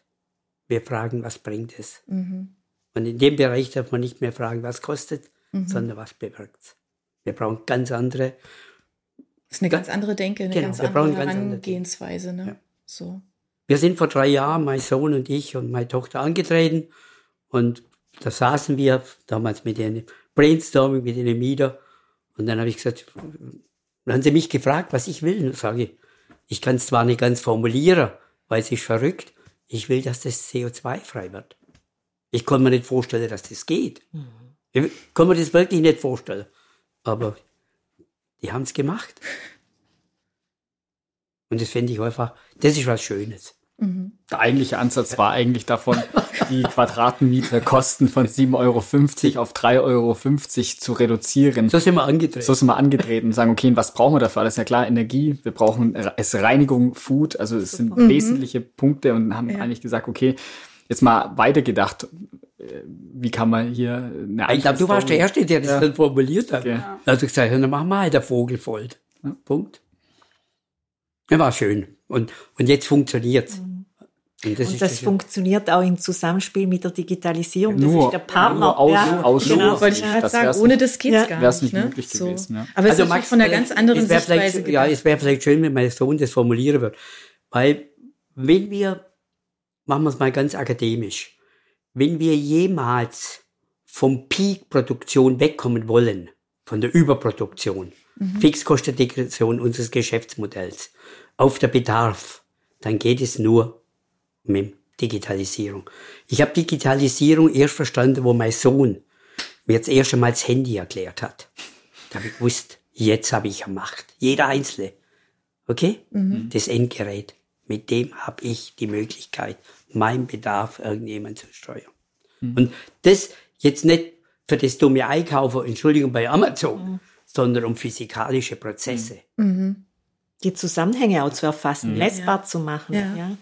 Wir fragen, was bringt es. Mhm. Und in dem Bereich darf man nicht mehr fragen, was kostet, mhm. sondern was bewirkt Wir brauchen ganz andere das ist eine ganz andere Denke, eine genau, ganz andere Herangehensweise. Ne? Ja. So. Wir sind vor drei Jahren, mein Sohn und ich und meine Tochter angetreten und da saßen wir damals mit einem Brainstorming, mit einem Mieter und dann habe ich gesagt, dann haben sie mich gefragt, was ich will. Und sage ich, ich kann es zwar nicht ganz formulieren, weil es ist verrückt, ich will, dass das CO2-frei wird. Ich kann mir nicht vorstellen, dass das geht. Mhm. Ich kann mir das wirklich nicht vorstellen. Aber die haben es gemacht. Und das finde ich einfach, das ist was Schönes. Mhm. Der eigentliche Ansatz war eigentlich davon, die Quadratmeterkosten von 7,50 Euro auf 3,50 Euro zu reduzieren. So sind wir angetreten. So sind wir angetreten und sagen, okay, was brauchen wir dafür? Das ist ja klar, Energie, wir brauchen es Reinigung, Food, also es sind mhm. wesentliche Punkte und haben ja. eigentlich gesagt, okay, jetzt mal weitergedacht, wie kann man hier eine Ich glaube, du warst der Erste, der das ja. dann formuliert hat. Ja. Also gesagt, dann machen wir halt der Vogelfold. Ja, Punkt. Ja, war schön. Und, und jetzt funktioniert's. Mhm. Und das, und das funktioniert auch im Zusammenspiel mit der Digitalisierung. Das nur, ist der Partner. Nur aus, ja, aus genau. Wollte ich gerade sagen, ohne das geht's ja. gar nicht. nicht ne? möglich so. gewesen. Ja. Aber also es ist von einer ganz anderen Sichtweise Ja, es wäre vielleicht schön, wenn mein Sohn das formulieren würde. Weil, wenn wir, machen wir es mal ganz akademisch, wenn wir jemals vom Peak-Produktion wegkommen wollen, von der Überproduktion, mhm. Fixkostendegression unseres Geschäftsmodells, auf der Bedarf, dann geht es nur mit Digitalisierung. Ich habe Digitalisierung erst verstanden, wo mein Sohn mir jetzt erst einmal das Handy erklärt hat. Da habe ich gewusst, jetzt habe ich Macht. Jeder Einzelne. Okay? Mhm. Das Endgerät. Mit dem habe ich die Möglichkeit, mein Bedarf irgendjemand zu steuern. Mhm. Und das jetzt nicht für das dumme Einkaufen, Entschuldigung, bei Amazon, mhm. sondern um physikalische Prozesse. Mhm. mhm. Die Zusammenhänge auch zu erfassen, messbar ja. zu machen. Ja. ja.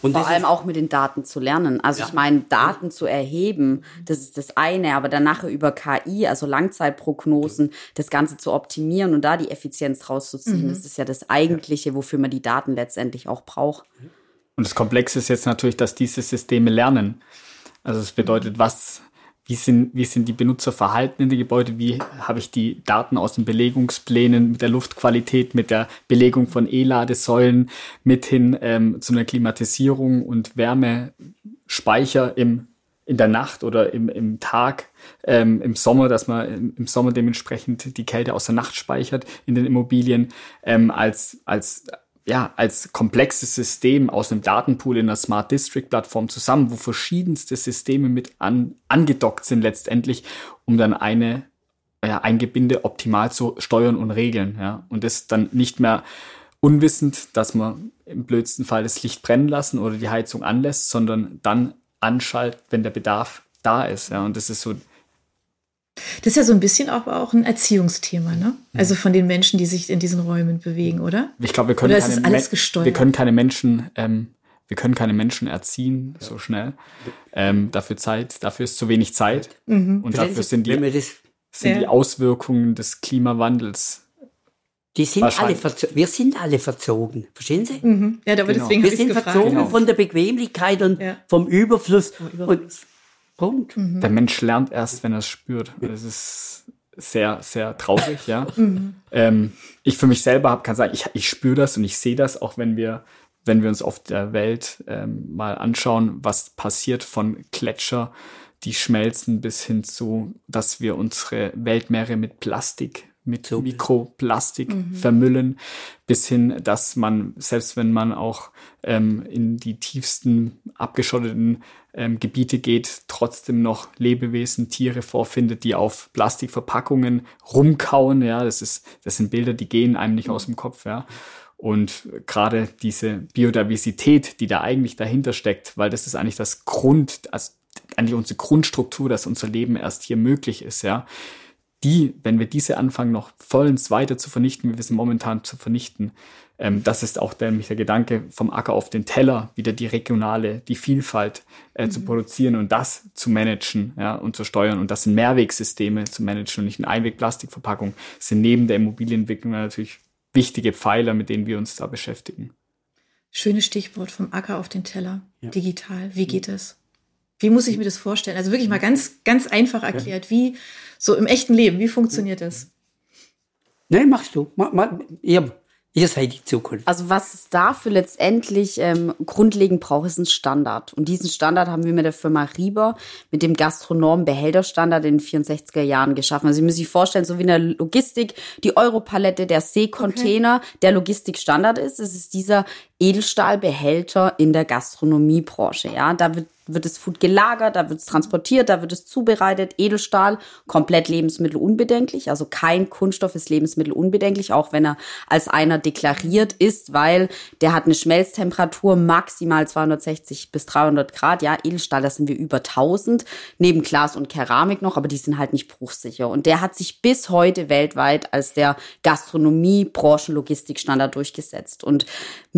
Und Vor allem auch mit den Daten zu lernen. Also ja. ich meine, Daten zu erheben, das ist das eine, aber dann nachher über KI, also Langzeitprognosen, das Ganze zu optimieren und da die Effizienz rauszuziehen, mhm. das ist ja das Eigentliche, wofür man die Daten letztendlich auch braucht. Und das Komplexe ist jetzt natürlich, dass diese Systeme lernen. Also es bedeutet, was, wie sind, wie sind die Benutzerverhalten in den Gebäuden, wie habe ich die Daten aus den Belegungsplänen mit der Luftqualität, mit der Belegung von E-Ladesäulen mit hin ähm, zu einer Klimatisierung und Wärmespeicher im in der Nacht oder im, im Tag, ähm, im Sommer, dass man im, im, Sommer dementsprechend die Kälte aus der Nacht speichert in den Immobilien, ähm, als, als ja, als komplexes System aus einem Datenpool in einer Smart District Plattform zusammen, wo verschiedenste Systeme mit an, angedockt sind letztendlich, um dann eine, ja, ein Gebinde optimal zu steuern und regeln, ja. Und das dann nicht mehr unwissend, dass man im blödsten Fall das Licht brennen lassen oder die Heizung anlässt, sondern dann anschaltet, wenn der Bedarf da ist, ja. Und das ist so das ist ja so ein bisschen auch, auch ein Erziehungsthema, ne? Also von den Menschen, die sich in diesen Räumen bewegen, oder? Ich glaube, wir können oder keine, alles gesteuert? wir können keine Menschen, ähm, wir können keine Menschen erziehen ja. so schnell. Ähm, dafür Zeit, dafür ist zu wenig Zeit mhm. und dafür sind die, sind ja. die Auswirkungen des Klimawandels die sind alle wir sind alle verzogen, verstehen Sie? Mhm. Ja, aber genau. deswegen wir sind verzogen genau. von der Bequemlichkeit und ja. vom Überfluss. Vom Überfluss. Und Punkt. Mhm. Der Mensch lernt erst, wenn er es spürt. Das ist sehr, sehr traurig, ja. Mhm. Ähm, ich für mich selber hab, kann sagen, ich, ich spüre das und ich sehe das, auch wenn wir, wenn wir uns auf der Welt ähm, mal anschauen, was passiert von Gletscher, die schmelzen bis hin zu, dass wir unsere Weltmeere mit Plastik mit so. Mikroplastik mhm. vermüllen, bis hin, dass man, selbst wenn man auch ähm, in die tiefsten abgeschotteten ähm, Gebiete geht, trotzdem noch Lebewesen, Tiere vorfindet, die auf Plastikverpackungen rumkauen. Ja, das ist, das sind Bilder, die gehen einem nicht aus dem Kopf. Ja. Und gerade diese Biodiversität, die da eigentlich dahinter steckt, weil das ist eigentlich das Grund, also eigentlich unsere Grundstruktur, dass unser Leben erst hier möglich ist, ja die, wenn wir diese anfangen, noch vollends weiter zu vernichten, wie wir sie momentan zu vernichten, ähm, das ist auch der, der Gedanke vom Acker auf den Teller, wieder die regionale, die Vielfalt äh, mhm. zu produzieren und das zu managen ja, und zu steuern. Und das sind Mehrwegsysteme zu managen und nicht eine Einweg-Plastikverpackung. Das sind neben der Immobilienentwicklung natürlich wichtige Pfeiler, mit denen wir uns da beschäftigen. Schönes Stichwort vom Acker auf den Teller, ja. digital. Wie geht es? Wie muss ich mir das vorstellen? Also wirklich mal ganz, ganz einfach erklärt, wie so im echten Leben, wie funktioniert das? Nein, machst du. Mach, mach, ihr, ihr seid die Zukunft. Also was es dafür letztendlich ähm, grundlegend braucht, ist ein Standard. Und diesen Standard haben wir mit der Firma Rieber, mit dem Gastronom-Behälterstandard in den 64er Jahren geschaffen. Also Sie müssen sich vorstellen, so wie in der Logistik die Europalette, der Seekontainer, okay. der Logistikstandard ist. Es ist dieser Edelstahlbehälter in der Gastronomiebranche. Ja, da wird wird das Food gelagert, da wird es transportiert, da wird es zubereitet, Edelstahl, komplett lebensmittelunbedenklich, also kein Kunststoff ist lebensmittelunbedenklich, auch wenn er als einer deklariert ist, weil der hat eine Schmelztemperatur maximal 260 bis 300 Grad. Ja, Edelstahl, da sind wir über 1000, neben Glas und Keramik noch, aber die sind halt nicht bruchsicher. Und der hat sich bis heute weltweit als der Gastronomie-Branchenlogistikstandard durchgesetzt. Und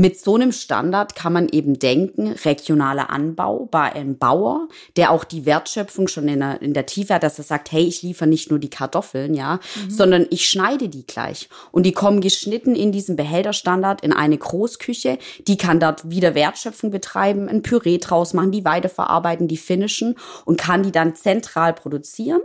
mit so einem Standard kann man eben denken, regionaler Anbau bei ein Bauer, der auch die Wertschöpfung schon in der, in der Tiefe hat, dass er sagt, hey, ich liefere nicht nur die Kartoffeln, ja, mhm. sondern ich schneide die gleich. Und die kommen geschnitten in diesem Behälterstandard in eine Großküche. Die kann dort wieder Wertschöpfung betreiben, ein Püree draus machen, die weiterverarbeiten, die finishen und kann die dann zentral produzieren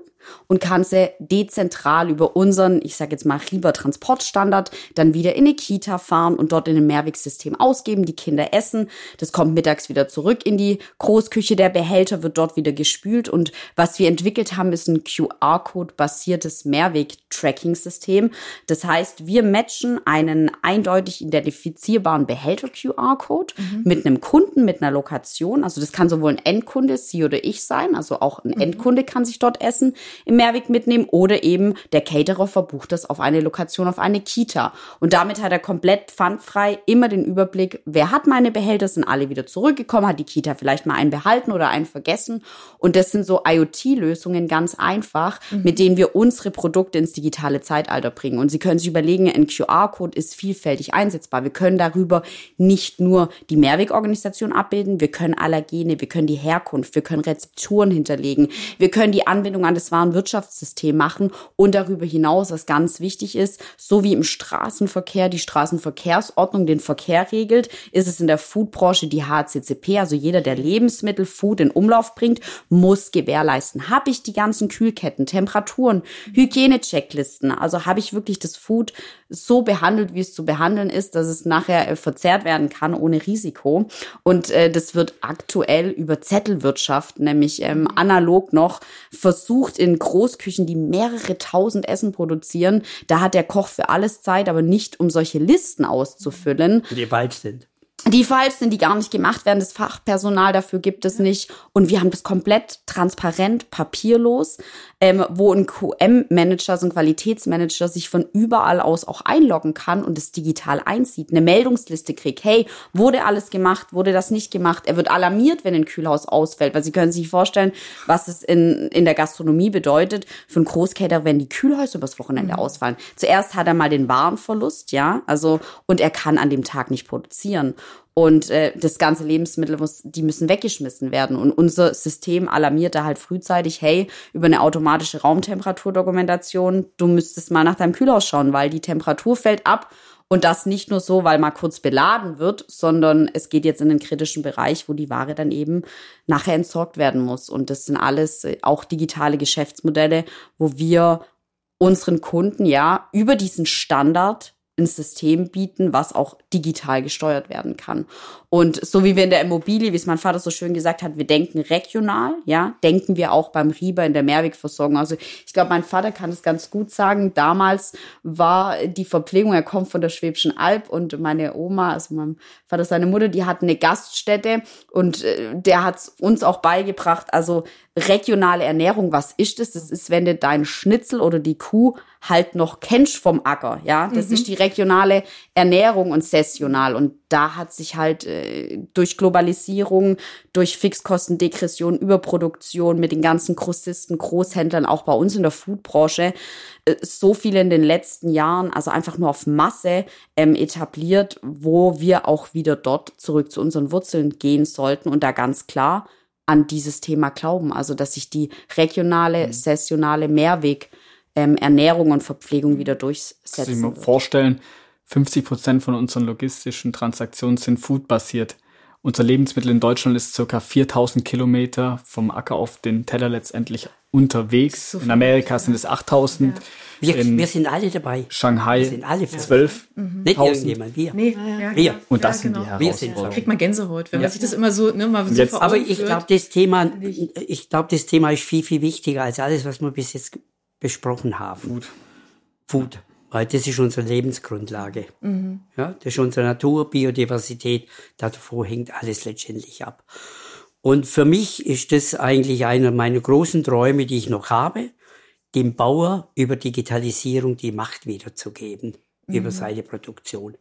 und kann sie dezentral über unseren, ich sage jetzt mal lieber Transportstandard, dann wieder in eine Kita fahren und dort in ein Mehrwegsystem ausgeben. Die Kinder essen, das kommt mittags wieder zurück in die Großküche. Der Behälter wird dort wieder gespült und was wir entwickelt haben, ist ein QR-Code-basiertes Mehrweg-Tracking-System. Das heißt, wir matchen einen eindeutig identifizierbaren Behälter-QR-Code mhm. mit einem Kunden, mit einer Lokation. Also das kann sowohl ein Endkunde, Sie oder ich sein, also auch ein mhm. Endkunde kann sich dort essen im Mehrweg mitnehmen oder eben der Caterer verbucht das auf eine Lokation, auf eine Kita. Und damit hat er komplett pfandfrei immer den Überblick, wer hat meine Behälter, sind alle wieder zurückgekommen, hat die Kita vielleicht mal einen behalten oder einen vergessen. Und das sind so IoT-Lösungen ganz einfach, mhm. mit denen wir unsere Produkte ins digitale Zeitalter bringen. Und Sie können sich überlegen, ein QR-Code ist vielfältig einsetzbar. Wir können darüber nicht nur die Mehrwegorganisation abbilden, wir können Allergene, wir können die Herkunft, wir können Rezepturen hinterlegen, wir können die Anbindung an das Wirtschaftssystem machen und darüber hinaus, was ganz wichtig ist, so wie im Straßenverkehr die Straßenverkehrsordnung den Verkehr regelt, ist es in der Foodbranche die HCCP, also jeder, der Lebensmittel, Food in Umlauf bringt, muss gewährleisten. Habe ich die ganzen Kühlketten, Temperaturen, Hygienechecklisten, also habe ich wirklich das Food so behandelt, wie es zu behandeln ist, dass es nachher äh, verzehrt werden kann ohne Risiko. Und äh, das wird aktuell über Zettelwirtschaft, nämlich ähm, analog noch, versucht in Großküchen, die mehrere tausend Essen produzieren. Da hat der Koch für alles Zeit, aber nicht um solche Listen auszufüllen. Die falsch sind die falsch sind, die gar nicht gemacht werden. Das Fachpersonal dafür gibt es nicht. Und wir haben das komplett transparent, papierlos, ähm, wo ein QM-Manager, so ein Qualitätsmanager sich von überall aus auch einloggen kann und es digital einsieht, eine Meldungsliste kriegt. Hey, wurde alles gemacht? Wurde das nicht gemacht? Er wird alarmiert, wenn ein Kühlhaus ausfällt, weil Sie können sich vorstellen, was es in, in der Gastronomie bedeutet. Für einen Großcater, wenn die Kühlhäuser übers Wochenende mhm. ausfallen. Zuerst hat er mal den Warenverlust, ja, also, und er kann an dem Tag nicht produzieren. Und äh, das ganze Lebensmittel muss, die müssen weggeschmissen werden. Und unser System alarmiert da halt frühzeitig, hey, über eine automatische Raumtemperaturdokumentation, du müsstest mal nach deinem Kühlhaus schauen, weil die Temperatur fällt ab. Und das nicht nur so, weil mal kurz beladen wird, sondern es geht jetzt in den kritischen Bereich, wo die Ware dann eben nachher entsorgt werden muss. Und das sind alles äh, auch digitale Geschäftsmodelle, wo wir unseren Kunden ja über diesen Standard ein System bieten, was auch digital gesteuert werden kann. Und so wie wir in der Immobilie, wie es mein Vater so schön gesagt hat, wir denken regional, ja, denken wir auch beim Rieber in der Mehrwegversorgung. Also ich glaube, mein Vater kann es ganz gut sagen. Damals war die Verpflegung, er kommt von der Schwäbischen Alb und meine Oma, also mein Vater, seine Mutter, die hat eine Gaststätte und äh, der hat uns auch beigebracht, also regionale Ernährung, was ist das? Das ist, wenn du deinen Schnitzel oder die Kuh halt noch kennst vom Acker, ja. Das mhm. ist die regionale Ernährung und sessional. Und da hat sich halt äh, durch Globalisierung, durch Fixkostendegression, Überproduktion mit den ganzen Grossisten, Großhändlern, auch bei uns in der Foodbranche, äh, so viel in den letzten Jahren, also einfach nur auf Masse ähm, etabliert, wo wir auch wieder dort zurück zu unseren Wurzeln gehen sollten und da ganz klar an dieses Thema glauben. Also, dass sich die regionale, mhm. sessionale Mehrweg ähm, Ernährung und Verpflegung wieder durchsetzen. Ich mir vorstellen, 50 Prozent von unseren logistischen Transaktionen sind foodbasiert. Unser Lebensmittel in Deutschland ist circa 4000 Kilometer vom Acker auf den Teller letztendlich unterwegs. So in Amerika sind es 8000. Ja. Wir, wir, sind alle dabei. Shanghai wir sind alle 12. Mhm. Nicht irgendjemand, wir. Nee, ja, wir. Und das ja, genau. sind die Herausforderungen. Wir kriegt man Gänsehaut, wenn man sich das immer so, ne, mal so jetzt, Aber ich glaube, das Thema, ich glaube, das Thema ist viel, viel wichtiger als alles, was wir bis jetzt besprochen haben. Food. Food. Weil das ist unsere Lebensgrundlage. Mhm. Ja, das ist unsere Natur, Biodiversität. Davor hängt alles letztendlich ab. Und für mich ist das eigentlich einer meiner großen Träume, die ich noch habe, dem Bauer über Digitalisierung die Macht wiederzugeben, mhm. über seine Produktion.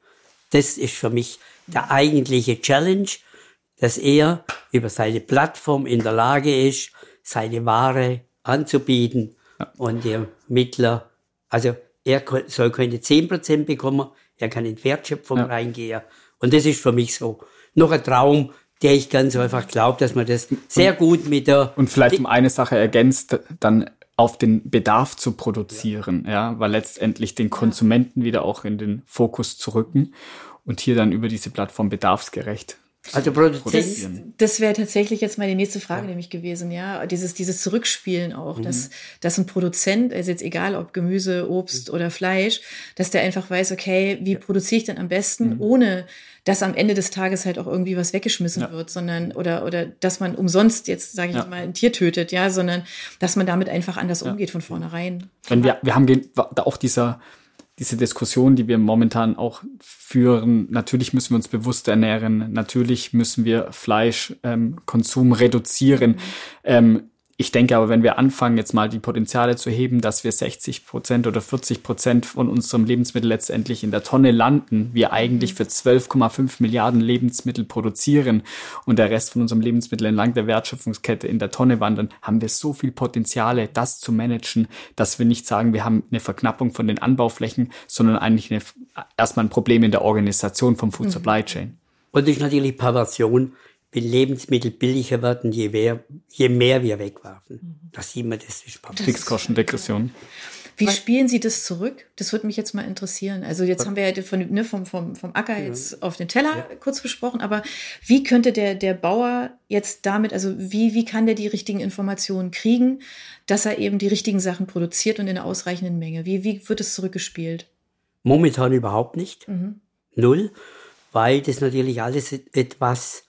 Das ist für mich der eigentliche Challenge, dass er über seine Plattform in der Lage ist, seine Ware anzubieten und der Mittler, also er soll keine 10% bekommen, er kann in Wertschöpfung ja. reingehen. Und das ist für mich so noch ein Traum, der ich ganz einfach glaube, dass man das sehr gut mit der... Und vielleicht um eine Sache ergänzt, dann auf den Bedarf zu produzieren, ja, ja weil letztendlich den Konsumenten wieder auch in den Fokus zu rücken und hier dann über diese Plattform bedarfsgerecht also produzieren. Das, das wäre tatsächlich jetzt meine nächste Frage ja. nämlich gewesen, ja. Dieses, dieses Zurückspielen auch, mhm. dass, dass ein Produzent, also jetzt egal ob Gemüse, Obst mhm. oder Fleisch, dass der einfach weiß, okay, wie produziere ich denn am besten, mhm. ohne dass am Ende des Tages halt auch irgendwie was weggeschmissen ja. wird, sondern oder oder dass man umsonst jetzt sage ich ja. mal ein Tier tötet, ja, sondern dass man damit einfach anders umgeht von vornherein. Wenn wir wir haben auch dieser diese Diskussion, die wir momentan auch führen, natürlich müssen wir uns bewusst ernähren, natürlich müssen wir Fleischkonsum ähm, reduzieren. Mhm. Ähm, ich denke aber, wenn wir anfangen, jetzt mal die Potenziale zu heben, dass wir 60 Prozent oder 40 Prozent von unserem Lebensmittel letztendlich in der Tonne landen, wir eigentlich für 12,5 Milliarden Lebensmittel produzieren und der Rest von unserem Lebensmittel entlang der Wertschöpfungskette in der Tonne wandern, haben wir so viel Potenziale, das zu managen, dass wir nicht sagen, wir haben eine Verknappung von den Anbauflächen, sondern eigentlich eine, erstmal ein Problem in der Organisation vom Food Supply Chain. Und ist natürlich Perversion Lebensmittel billiger werden, je mehr, je mehr wir wegwerfen. Mhm. Da sieht man, das ist Fixkostendegression. Wie spielen Sie das zurück? Das würde mich jetzt mal interessieren. Also jetzt haben wir ja von, ne, vom, vom, vom Acker jetzt auf den Teller ja. kurz besprochen, aber wie könnte der, der Bauer jetzt damit, also wie, wie kann der die richtigen Informationen kriegen, dass er eben die richtigen Sachen produziert und in einer ausreichenden Menge? Wie, wie wird es zurückgespielt? Momentan überhaupt nicht. Mhm. Null. Weil das natürlich alles etwas,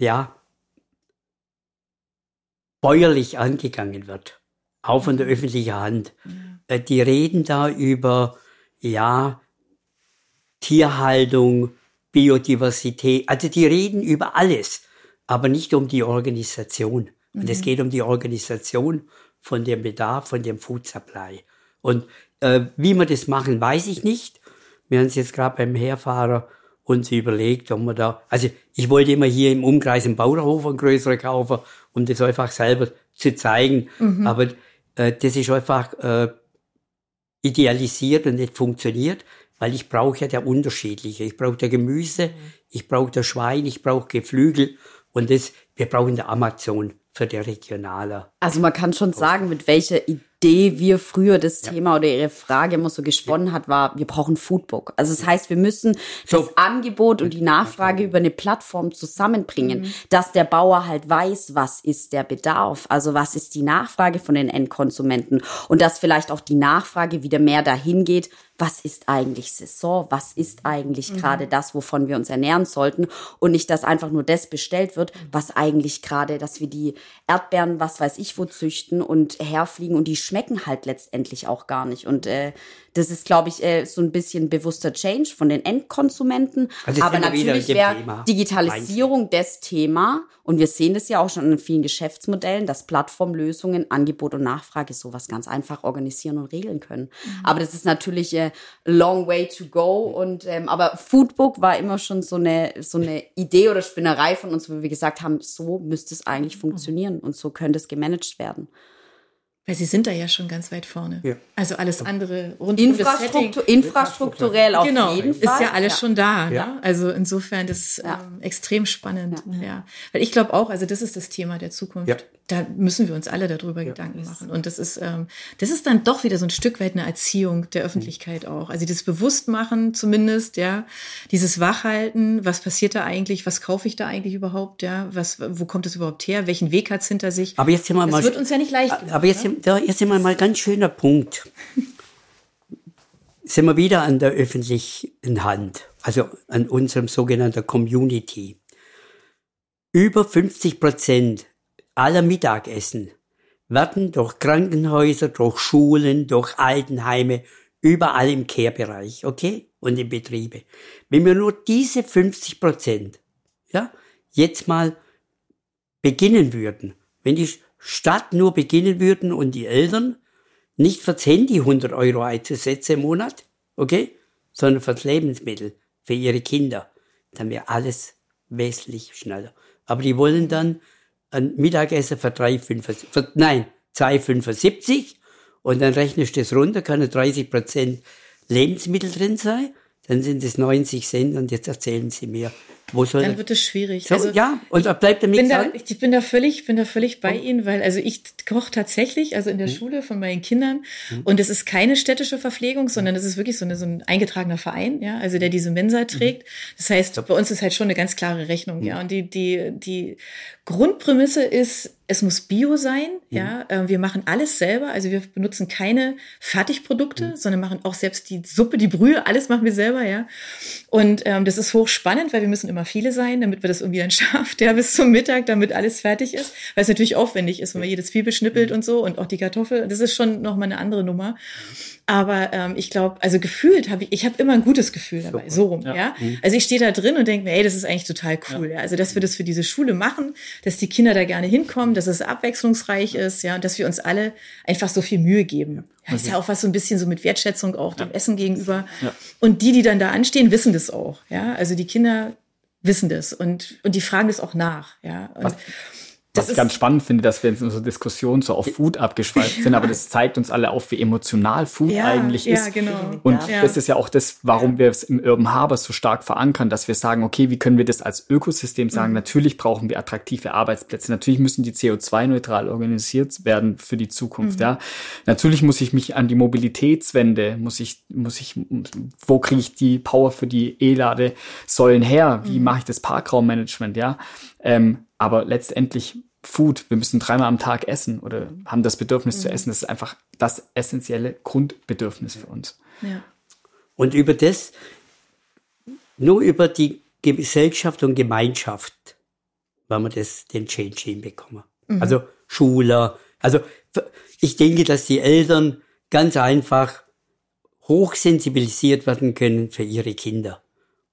ja, bäuerlich angegangen wird. Auch von der mhm. öffentlichen Hand. Mhm. Die reden da über, ja, Tierhaltung, Biodiversität. Also die reden über alles, aber nicht um die Organisation. Und es mhm. geht um die Organisation von dem Bedarf, von dem Food Supply. Und äh, wie wir das machen, weiß ich nicht. Wir haben es jetzt gerade beim Herfahrer uns überlegt, ob wir da, also ich wollte immer hier im Umkreis im Bauerhof einen größeren kaufen, um das einfach selber zu zeigen. Mhm. Aber äh, das ist einfach äh, idealisiert und nicht funktioniert, weil ich brauche ja der unterschiedliche. Ich brauche der Gemüse, mhm. ich brauche der Schwein, ich brauche Geflügel und das, wir brauchen der Amazon für die regionale. Also man kann schon sagen, mit welcher Idee Idee wir früher das ja. Thema oder ihre Frage immer so gesponnen hat, war, wir brauchen Foodbook. Also das heißt, wir müssen so. das Angebot und die Nachfrage über eine Plattform zusammenbringen, mhm. dass der Bauer halt weiß, was ist der Bedarf, also was ist die Nachfrage von den Endkonsumenten und dass vielleicht auch die Nachfrage wieder mehr dahin geht, was ist eigentlich Saison, was ist eigentlich mhm. gerade das, wovon wir uns ernähren sollten und nicht, dass einfach nur das bestellt wird, was eigentlich gerade, dass wir die Erdbeeren, was weiß ich wo züchten und herfliegen und die schmecken halt letztendlich auch gar nicht. Und äh, das ist, glaube ich, äh, so ein bisschen bewusster Change von den Endkonsumenten. Also Aber natürlich wäre Digitalisierung das Thema. Und wir sehen das ja auch schon in vielen Geschäftsmodellen, dass Plattformlösungen, Angebot und Nachfrage sowas ganz einfach organisieren und regeln können. Mhm. Aber das ist natürlich äh, long way to go. Und ähm, aber Foodbook war immer schon so eine so eine Idee oder Spinnerei von uns, wo wir gesagt haben, so müsste es eigentlich mhm. funktionieren und so könnte es gemanagt werden. Weil sie sind da ja schon ganz weit vorne. Ja. Also alles andere rund Infrastruktur, um das Infrastrukturell auf genau, jeden Fall. Ist ja alles ja. schon da. Ja. Ne? Also insofern das ja. ähm, extrem spannend. Ja. Weil ich glaube auch, also das ist das Thema der Zukunft da müssen wir uns alle darüber ja. Gedanken machen. Und das ist, ähm, das ist dann doch wieder so ein Stück weit eine Erziehung der Öffentlichkeit auch. Also das Bewusstmachen zumindest, ja, dieses Wachhalten, was passiert da eigentlich, was kaufe ich da eigentlich überhaupt, ja, was, wo kommt es überhaupt her, welchen Weg hat es hinter sich? Aber jetzt sind wir das mal, wird uns ja nicht leicht. Gemacht, aber jetzt, ja? Jetzt sind wir mal ganz schöner Punkt. sind wir wieder an der öffentlichen Hand, also an unserem sogenannten Community. Über 50 Prozent aller Mittagessen werden durch Krankenhäuser, durch Schulen, durch Altenheime, überall im Care-Bereich, okay? Und in Betriebe. Wenn wir nur diese 50 Prozent, ja, jetzt mal beginnen würden, wenn die Stadt nur beginnen würden und die Eltern nicht fürs Handy 100 Euro einzusetzen im Monat, okay, sondern fürs Lebensmittel, für ihre Kinder, dann wäre alles wesentlich schneller. Aber die wollen dann ein Mittagessen für 3,75, nein, 2,75 und dann rechnest du das runter, kann 30 Prozent Lebensmittel drin sein, dann sind es 90 Cent und jetzt erzählen sie mir, wo soll Dann wird es schwierig. So, also, ja, und da bleibt der bin da, Ich bin da völlig, bin da völlig bei Ihnen, weil also ich koche tatsächlich, also in der mhm. Schule von meinen Kindern mhm. und es ist keine städtische Verpflegung, sondern es ist wirklich so, eine, so ein eingetragener Verein, ja, also der diese Mensa mhm. trägt. Das heißt, bei uns ist halt schon eine ganz klare Rechnung, ja, und die, die, die Grundprämisse ist, es muss Bio sein, mhm. ja. Äh, wir machen alles selber, also wir benutzen keine Fertigprodukte, mhm. sondern machen auch selbst die Suppe, die Brühe, alles machen wir selber, ja. Und ähm, das ist hochspannend, weil wir müssen immer viele sein, damit wir das irgendwie dann schafft, ja, bis zum Mittag, damit alles fertig ist, weil es natürlich aufwendig ist, wenn man jedes Zwiebel schnippelt mhm. und so und auch die Kartoffel. Das ist schon nochmal eine andere Nummer. Aber ähm, ich glaube, also gefühlt habe ich, ich habe immer ein gutes Gefühl dabei, Super. so rum, ja. ja? Mhm. Also ich stehe da drin und denke mir, ey, das ist eigentlich total cool, ja. ja. Also dass wir das für diese Schule machen, dass die Kinder da gerne hinkommen, dass es abwechslungsreich ist, ja, und dass wir uns alle einfach so viel Mühe geben. Ja, ist ja auch was so ein bisschen so mit Wertschätzung auch dem Essen gegenüber. Und die, die dann da anstehen, wissen das auch, ja. Also die Kinder wissen das und, und die fragen das auch nach, ja. Und, was ich ganz spannend finde, dass wir in unserer Diskussion so auf Food abgeschweift sind, aber das zeigt uns alle auch, wie emotional Food ja, eigentlich ist. Ja, genau. Und ja. das ist ja auch das, warum wir es im Urban Harbor so stark verankern, dass wir sagen, okay, wie können wir das als Ökosystem sagen? Mhm. Natürlich brauchen wir attraktive Arbeitsplätze. Natürlich müssen die CO2-neutral organisiert werden für die Zukunft, mhm. ja. Natürlich muss ich mich an die Mobilitätswende, muss ich, muss ich, wo kriege ich die Power für die E-Ladesäulen her? Wie mhm. mache ich das Parkraummanagement, ja? Ähm, aber letztendlich Food, wir müssen dreimal am Tag essen oder haben das Bedürfnis mhm. zu essen. Das ist einfach das essentielle Grundbedürfnis für uns. Ja. Und über das, nur über die Gesellschaft und Gemeinschaft, wenn wir das, den Change hinbekommen. Mhm. Also Schule, also ich denke, dass die Eltern ganz einfach hochsensibilisiert werden können für ihre Kinder.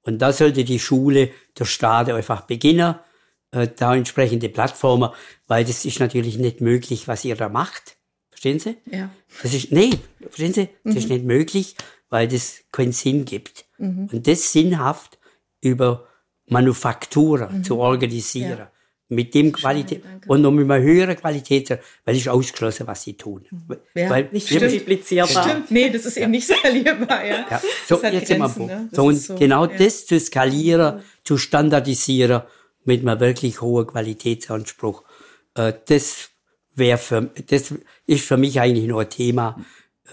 Und da sollte die Schule, der Staat einfach beginnen, äh, da entsprechende Plattformen, weil das ist natürlich nicht möglich, was ihr da macht. Verstehen Sie? Ja. Das ist, nee, verstehen Sie? Das mhm. ist nicht möglich, weil das keinen Sinn gibt. Mhm. Und das sinnhaft über Manufaktur mhm. zu organisieren. Ja mit dem Qualität und noch mit einer höheren Qualität, weil ich ausgeschlossen, was sie tun. Ja, weil nicht multiplizierbar. Stimmt, nee, das ist eben nicht skalierbar, ja. ja. So, jetzt Grenzen, immer ne? so, und so, genau ja. das zu skalieren, zu standardisieren mit einem wirklich hohen Qualitätsanspruch, äh, das wäre für, das ist für mich eigentlich nur ein Thema,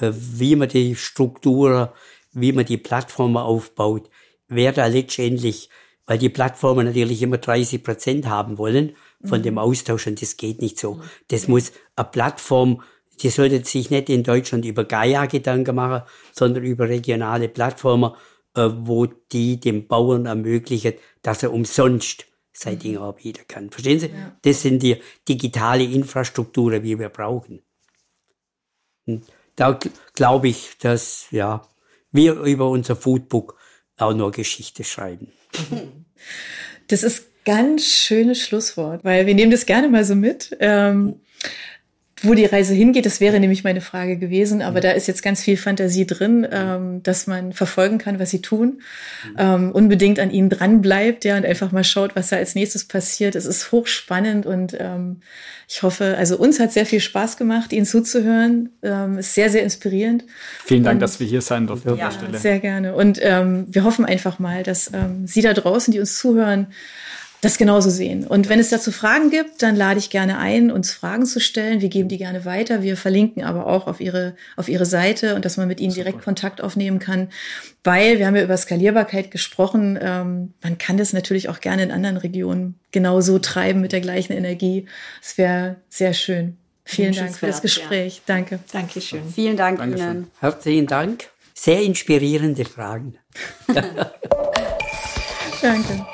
äh, wie man die Struktur, wie man die Plattformen aufbaut, wer da letztendlich weil die Plattformen natürlich immer 30 Prozent haben wollen von mhm. dem Austausch und das geht nicht so. Das muss eine Plattform, die sollte sich nicht in Deutschland über Gaia Gedanken machen, sondern über regionale Plattformen, äh, wo die dem Bauern ermöglichen, dass er umsonst Ding mhm. anbieten kann. Verstehen Sie? Ja. Das sind die digitale Infrastrukturen, die wir brauchen. Und da glaube ich, dass ja, wir über unser Foodbook auch nur Geschichte schreiben. Das ist ganz schönes Schlusswort, weil wir nehmen das gerne mal so mit. Ähm, wo die Reise hingeht, das wäre nämlich meine Frage gewesen, aber da ist jetzt ganz viel Fantasie drin, ähm, dass man verfolgen kann, was sie tun, ähm, unbedingt an ihnen dran bleibt, ja, und einfach mal schaut, was da als nächstes passiert. Es ist hochspannend und ähm, ich hoffe, also uns hat sehr viel Spaß gemacht, ihnen zuzuhören. Ähm, ist sehr, sehr inspirierend. Vielen Dank, und, dass wir hier sein durften ja. Sehr gerne. Und ähm, wir hoffen einfach mal, dass ähm, Sie da draußen, die uns zuhören, das genauso sehen. Und wenn es dazu Fragen gibt, dann lade ich gerne ein, uns Fragen zu stellen. Wir geben die gerne weiter. Wir verlinken aber auch auf ihre, auf ihre Seite und dass man mit ihnen Super. direkt Kontakt aufnehmen kann. Weil wir haben ja über Skalierbarkeit gesprochen. Ähm, man kann das natürlich auch gerne in anderen Regionen genauso treiben mit der gleichen Energie. Es wäre sehr schön. Vielen Dank für das Gespräch. Ja. Danke. Dankeschön. Vielen Dank Dankeschön. Ihnen. Herzlichen Dank. Sehr inspirierende Fragen. Danke.